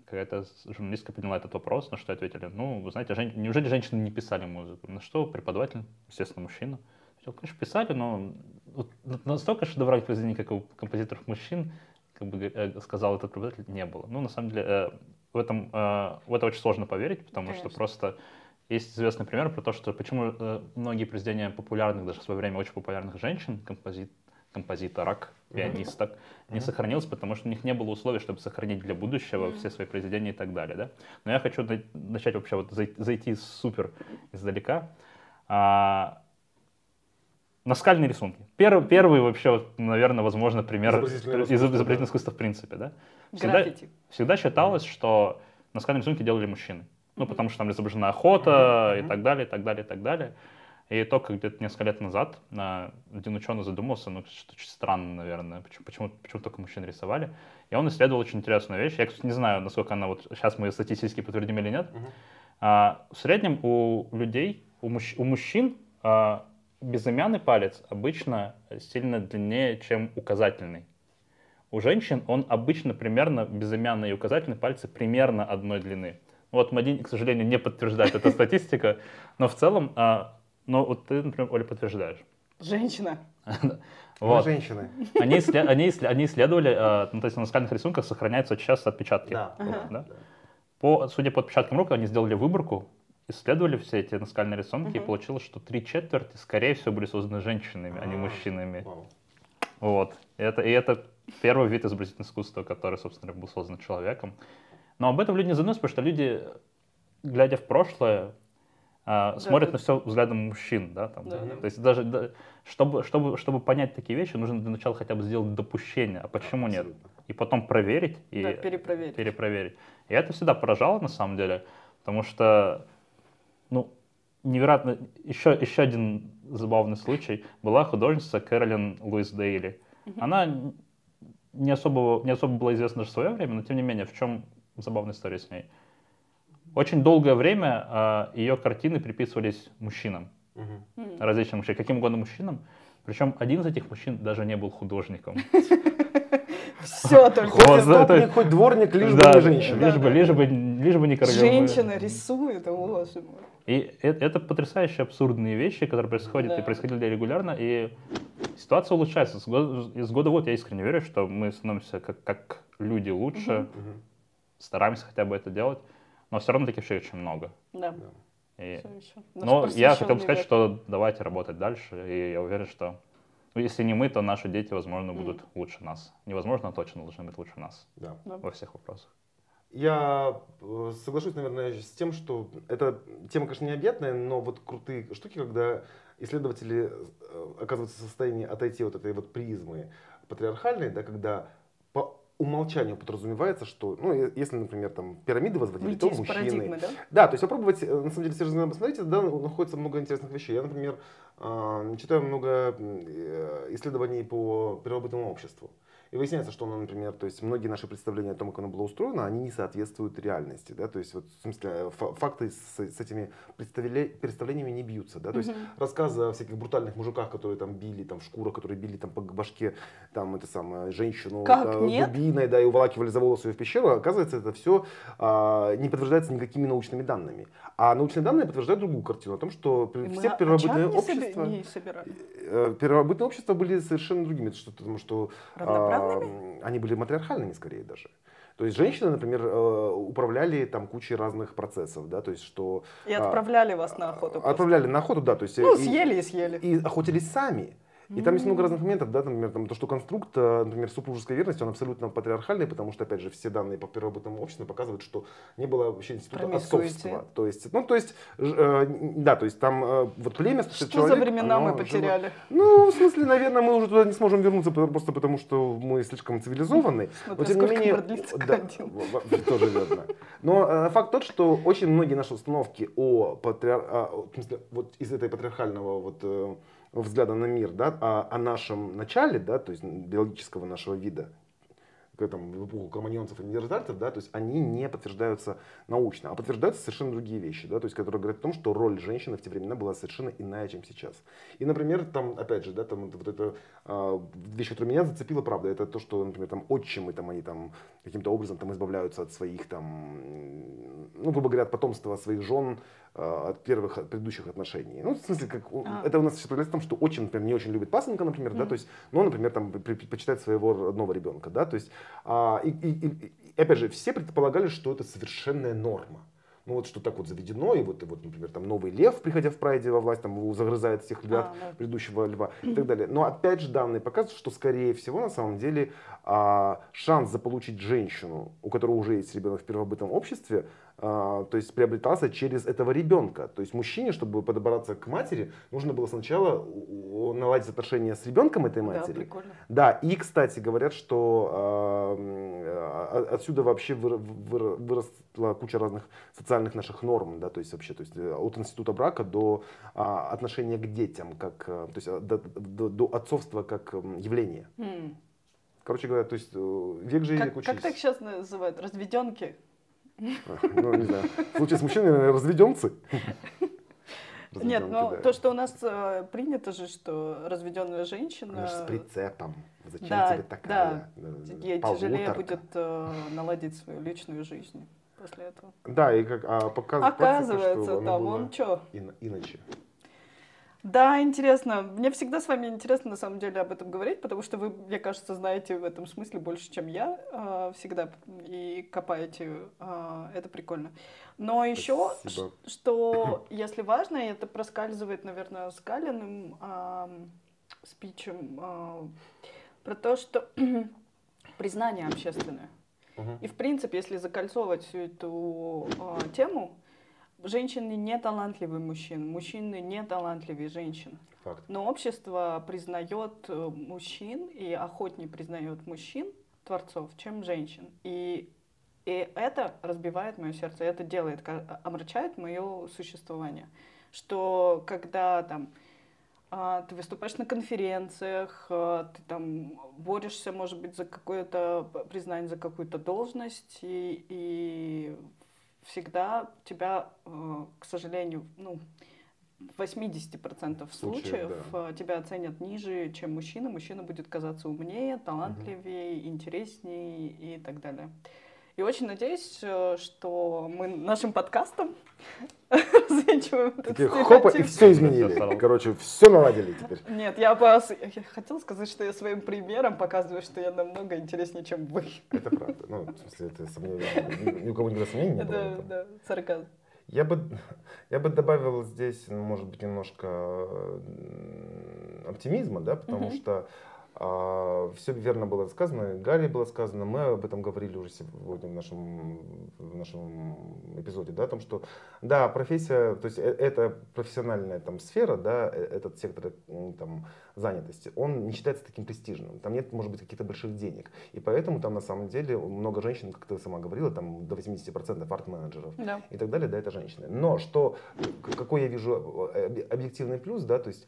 какая-то журналистка подняла этот вопрос, на что ответили, ну, вы знаете, жен- неужели женщины не писали музыку? На что преподаватель, естественно, мужчина, ответил, конечно, писали, но вот на- настолько шедевральных произведений, как у композиторов мужчин, как бы э, сказал этот преподаватель, не было. Ну, на самом деле, э, в, этом, э, в это очень сложно поверить, потому что Конечно. просто есть известный пример про то, что почему э, многие произведения популярных, даже в свое время очень популярных женщин, композит, композиторок, пианисток, не Мгм. сохранилось, потому что у них не было условий, чтобы сохранить для будущего Мгм. все свои произведения и так далее. Да? Но я хочу на- начать вообще вот зай- зайти супер издалека. А, наскальные рисунки. Первый, первый вообще, вот, наверное, возможно, пример изобразительного да. искусства в принципе. Да? Всегда, Граффити. всегда считалось, что наскальные рисунки делали мужчины. Ну, потому что там изображена охота Мгм, и так далее, и так далее, и так далее. И только где-то несколько лет назад а, один ученый задумался, ну, что очень странно, наверное, почему, почему, почему только мужчин рисовали. И он исследовал очень интересную вещь. Я, кстати, не знаю, насколько она вот сейчас мы статистически подтвердим или нет. Мгм. А, в среднем у людей, у, мужч- у мужчин а, безымянный палец обычно сильно длиннее, чем указательный. У женщин он обычно примерно безымянный и указательный пальцы примерно одной длины. Вот Мадин, к сожалению, не подтверждает эта статистика, но в целом, а, но вот ты, например, Оля, подтверждаешь. Женщина. Вот. женщины. Они, иссле- они, иссле- они исследовали, а, ну, то есть на наскальных рисунках сохраняются часто отпечатки. Да. рук, Ага. да? По, судя по отпечаткам рук, они сделали выборку, исследовали все эти наскальные рисунки, и Мгм. получилось, что три четверти, скорее всего, были созданы женщинами, а не А, мужчинами. Вау. Вот. И это, и это первый вид изобразительного искусства, который, собственно, был создан человеком. Но об этом люди не задумываются, потому что люди, глядя в прошлое, а, смотрят да. на все взглядом мужчин, да, там. Да, да. То есть даже да, чтобы, чтобы, чтобы понять такие вещи, нужно для начала хотя бы сделать допущение, а почему нет? Абсолютно. И потом проверить и Да, перепроверить. перепроверить. И это всегда поражало на самом деле, потому что, ну, невероятно, еще, еще один забавный случай. Была художница Кэролин Луис Дейли. Она не особо, не особо была известна в свое время, но тем не менее, в чем забавная история с ней? Очень долгое время а, ее картины приписывались мужчинам. М. различным мужчинам, каким угодно мужчинам. Причем один из этих мужчин даже не был художником. Все только Хоть хоть дворник, лишь бы не женщина. Лишь бы, лишь бы, лишь бы не королева. Женщина рисует, о, боже мой. И это, это потрясающие абсурдные вещи, которые происходят и происходили регулярно, и ситуация улучшается. С года, из года в год я искренне верю, что мы становимся как, люди лучше. Стараемся хотя бы это делать, но все равно таких вещей очень много. Да. И- но я хотел бы сказать, век. что давайте работать дальше, и я уверен, что ну, если не мы, то наши дети, возможно, будут лучше нас. Невозможно, а точно должны быть лучше нас Да. Во всех вопросах. Я э, соглашусь, наверное, с тем, что эта тема, конечно, необъятная, но вот крутые штуки, когда исследователи э, оказываются в состоянии отойти от этой вот призмы патриархальной, да, когда умолчанию подразумевается, что, ну, если, например, там пирамиды возводили, Выйти то мужчины. да? Да, то есть попробовать, э, на самом деле, серьезно посмотрите, да, находится много интересных вещей. Я, например, а, читаю много э, исследований по первобытному обществу. И выясняется, что, оно, например, то есть многие наши представления о том, как оно было устроено, они не соответствуют реальности. Да? То есть, вот, в смысле, э, фа- факты с, с этими представлениями не бьются. Да? То есть Мгм. рассказы о всяких брутальных мужиках, которые там били, там в шкурах, которые били там по башке там это самое, женщину Как, э, нет? дубиной, да, и уволакивали за волосы ее в пещеру, оказывается, это все не подтверждается никакими научными данными. А научные данные подтверждают другую картину о том, что И все первобытные не себе- общества, не собирали. э, первобытные общества были совершенно другими, что, потому что Равноправными? А, они были матриархальными скорее даже. То есть женщины, например, э, управляли там кучей разных процессов, да, то есть что И а, отправляли вас на охоту. просто. отправляли на охоту, да, то есть Ну, и- съели и съели. и охотились сами. И там есть много разных моментов, да, там, например, там, то, что конструкт, э, например, супружеской верности, он абсолютно патриархальный, потому что, опять же, все данные по первобытному обществу показывают, что не было вообще института отцовства. То есть, ну, то есть, э, да, то есть там э, вот племя, 160 Что за человек, времена оно мы жило- потеряли? Ну, в смысле, наверное, мы уже туда не сможем вернуться, просто потому что мы слишком цивилизованы. Но Смотря тем не менее, да, тоже верно. Но э, факт тот, что очень многие наши установки о патриар... а, смысле, вот из этой патриархального вот э, взгляда на мир, да, о, о нашем начале, да, то есть биологического нашего вида, к этому, в эпоху кроманьонцев и неандертальцев, да, то есть они не подтверждаются научно, а подтверждаются совершенно другие вещи, да, то есть которые говорят о том, что роль женщины в те времена была совершенно иная, чем сейчас. И, например, там, опять же, да, там вот это а, вещь, которая меня зацепила, правда, это то, что, например, там отчимы, там они там каким-то образом там избавляются от своих там, ну, грубо говоря, от потомства своих жен, а, от первых, от предыдущих отношений. Ну, в смысле, как, А. это у нас проявляется в том, что отчим, например, не очень любит пасынка, например, да, Мгм. то есть, но, например, там пре- предпочитает своего родного ребенка, да, то есть, а, и, и- и- опять же, все предполагали, что это совершенная норма. Ну вот что так вот заведено, и вот, и вот, например, там новый лев, приходя в прайде во власть, там его загрызает всех львят А, да. предыдущего льва и так далее. Но опять же данные показывают, что скорее всего на самом деле а, шанс заполучить женщину, у которой уже есть ребенок в первобытном обществе, а, то есть приобретался через этого ребенка. То есть мужчине, чтобы подобраться к матери, нужно было сначала наладить отношения с ребенком этой Да, матери. прикольно. Да, и, кстати, говорят, что а, а, отсюда вообще выра- выра- выросла куча разных социальных наших норм, да, то есть вообще, то есть э, от института брака до а, отношения к детям, как, э, то есть а, до, до- до отцовства как явления. М. Короче говоря, то есть э, век век Как, как так сейчас называют? Разведенки? Ну, не знаю. В случае с мужчиной, наверное, разведемцы. Нет, Разведенки, ну да. то, что у нас э, принято же, что разведенная женщина... Она же с прицепом. Зачем Да, тебе такая? да. э, Ей тяжелее будет э, наладить свою личную жизнь после этого. Да, и как а, показывает Оказывается, там он что? иначе. Да, интересно. Мне всегда с вами интересно на самом деле об этом говорить, потому что вы, мне кажется, знаете в этом смысле больше, чем я э, всегда, и копаете. э, это прикольно. Но еще, Спасибо. что, если важно, это проскальзывает, наверное, с Галиным ам, спичем, а, про то, что признание общественное. Мгм. И, в принципе, если закольцовывать всю эту а, тему, женщины не талантливые мужчин, мужчины не талантливее женщин. Факт. Но общество признает э, мужчин и охотнее признает мужчин, творцов, чем женщин. И, и это разбивает мое сердце, это делает, ка- омрачает мое существование. Что когда там а, ты выступаешь на конференциях, а, ты там борешься, может быть, за какое-то признание, за какую-то должность, и, и всегда тебя, э, к сожалению, ну, в 80% Случаев, случаев да. э, тебя оценят ниже, чем мужчина. Мужчина будет казаться умнее, талантливее, интереснее и так далее. И очень надеюсь, э, что мы нашим подкастом этот Такие хопа, и все изменили. Короче, все наладили теперь. Нет, я, я хотела сказать, что я своим примером показываю, что я намного интереснее, чем вы. Это правда. Ну, в смысле, это сомнение. Ни у кого никогда сомнений не было. этом. да, сарказм. Я бы, я бы добавил здесь, ну, может быть, немножко оптимизма, да, потому Мгм. что все верно было сказано, Гарри было сказано, мы об этом говорили уже сегодня в нашем, в нашем эпизоде, да, о том, что, да, профессия, то есть э, это профессиональная там сфера, да, э, этот сектор там, занятости, он не считается таким престижным, там нет, может быть, каких-то больших денег, и поэтому там на самом деле много женщин, как ты сама говорила, там до 80% арт-менеджеров Да. и так далее, да, это женщины. Но что, какой я вижу э, объективный плюс, да, то есть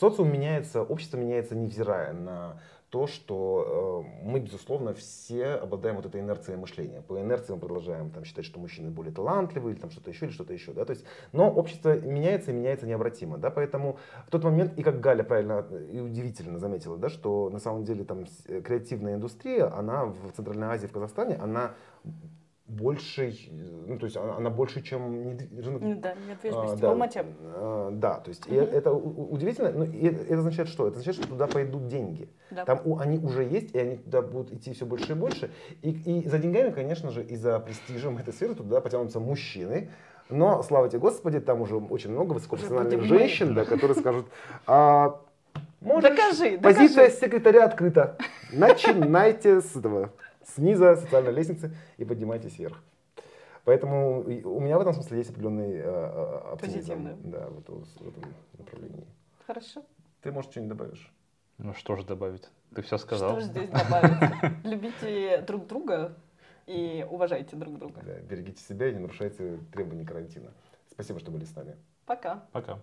социум меняется, общество меняется невзирая невзирая на то, что э, мы, безусловно, все обладаем вот этой инерцией мышления. По инерции мы продолжаем там, считать, что мужчины более талантливые, или там что-то еще, или что-то еще. Да? То есть, но общество меняется и меняется необратимо. Да? Поэтому в тот момент, и как Галя правильно и удивительно заметила, да, что на самом деле там креативная индустрия, она в Центральной Азии, в Казахстане, она большей, ну, то есть она, больше, чем недвижимость. Да, недвижимость. А, да, Алмате. А, да, то есть угу. это удивительно, но это означает что? Это означает, что туда пойдут деньги. Да. Там у, они уже есть, и они туда будут идти все больше и больше. И, и за деньгами, конечно же, и за престижем этой сферы туда потянутся мужчины. Но, слава тебе Господи, там уже очень много высокопрофессиональных женщин, да, которые скажут, а, можешь, докажи, позиция докажи. секретаря открыта. Начинайте с этого с низа социальной лестницы и поднимайтесь вверх. Поэтому у меня в этом смысле есть определенный э, э оптимизм да, в, эту, в этом направлении. Хорошо. Ты, может, что-нибудь добавишь? Ну что же добавить? Ты все сказал. Что же здесь добавить? Любите друг друга и уважайте друг друга. Да, берегите себя и не нарушайте требования карантина. Спасибо, что были с нами. Пока. Пока.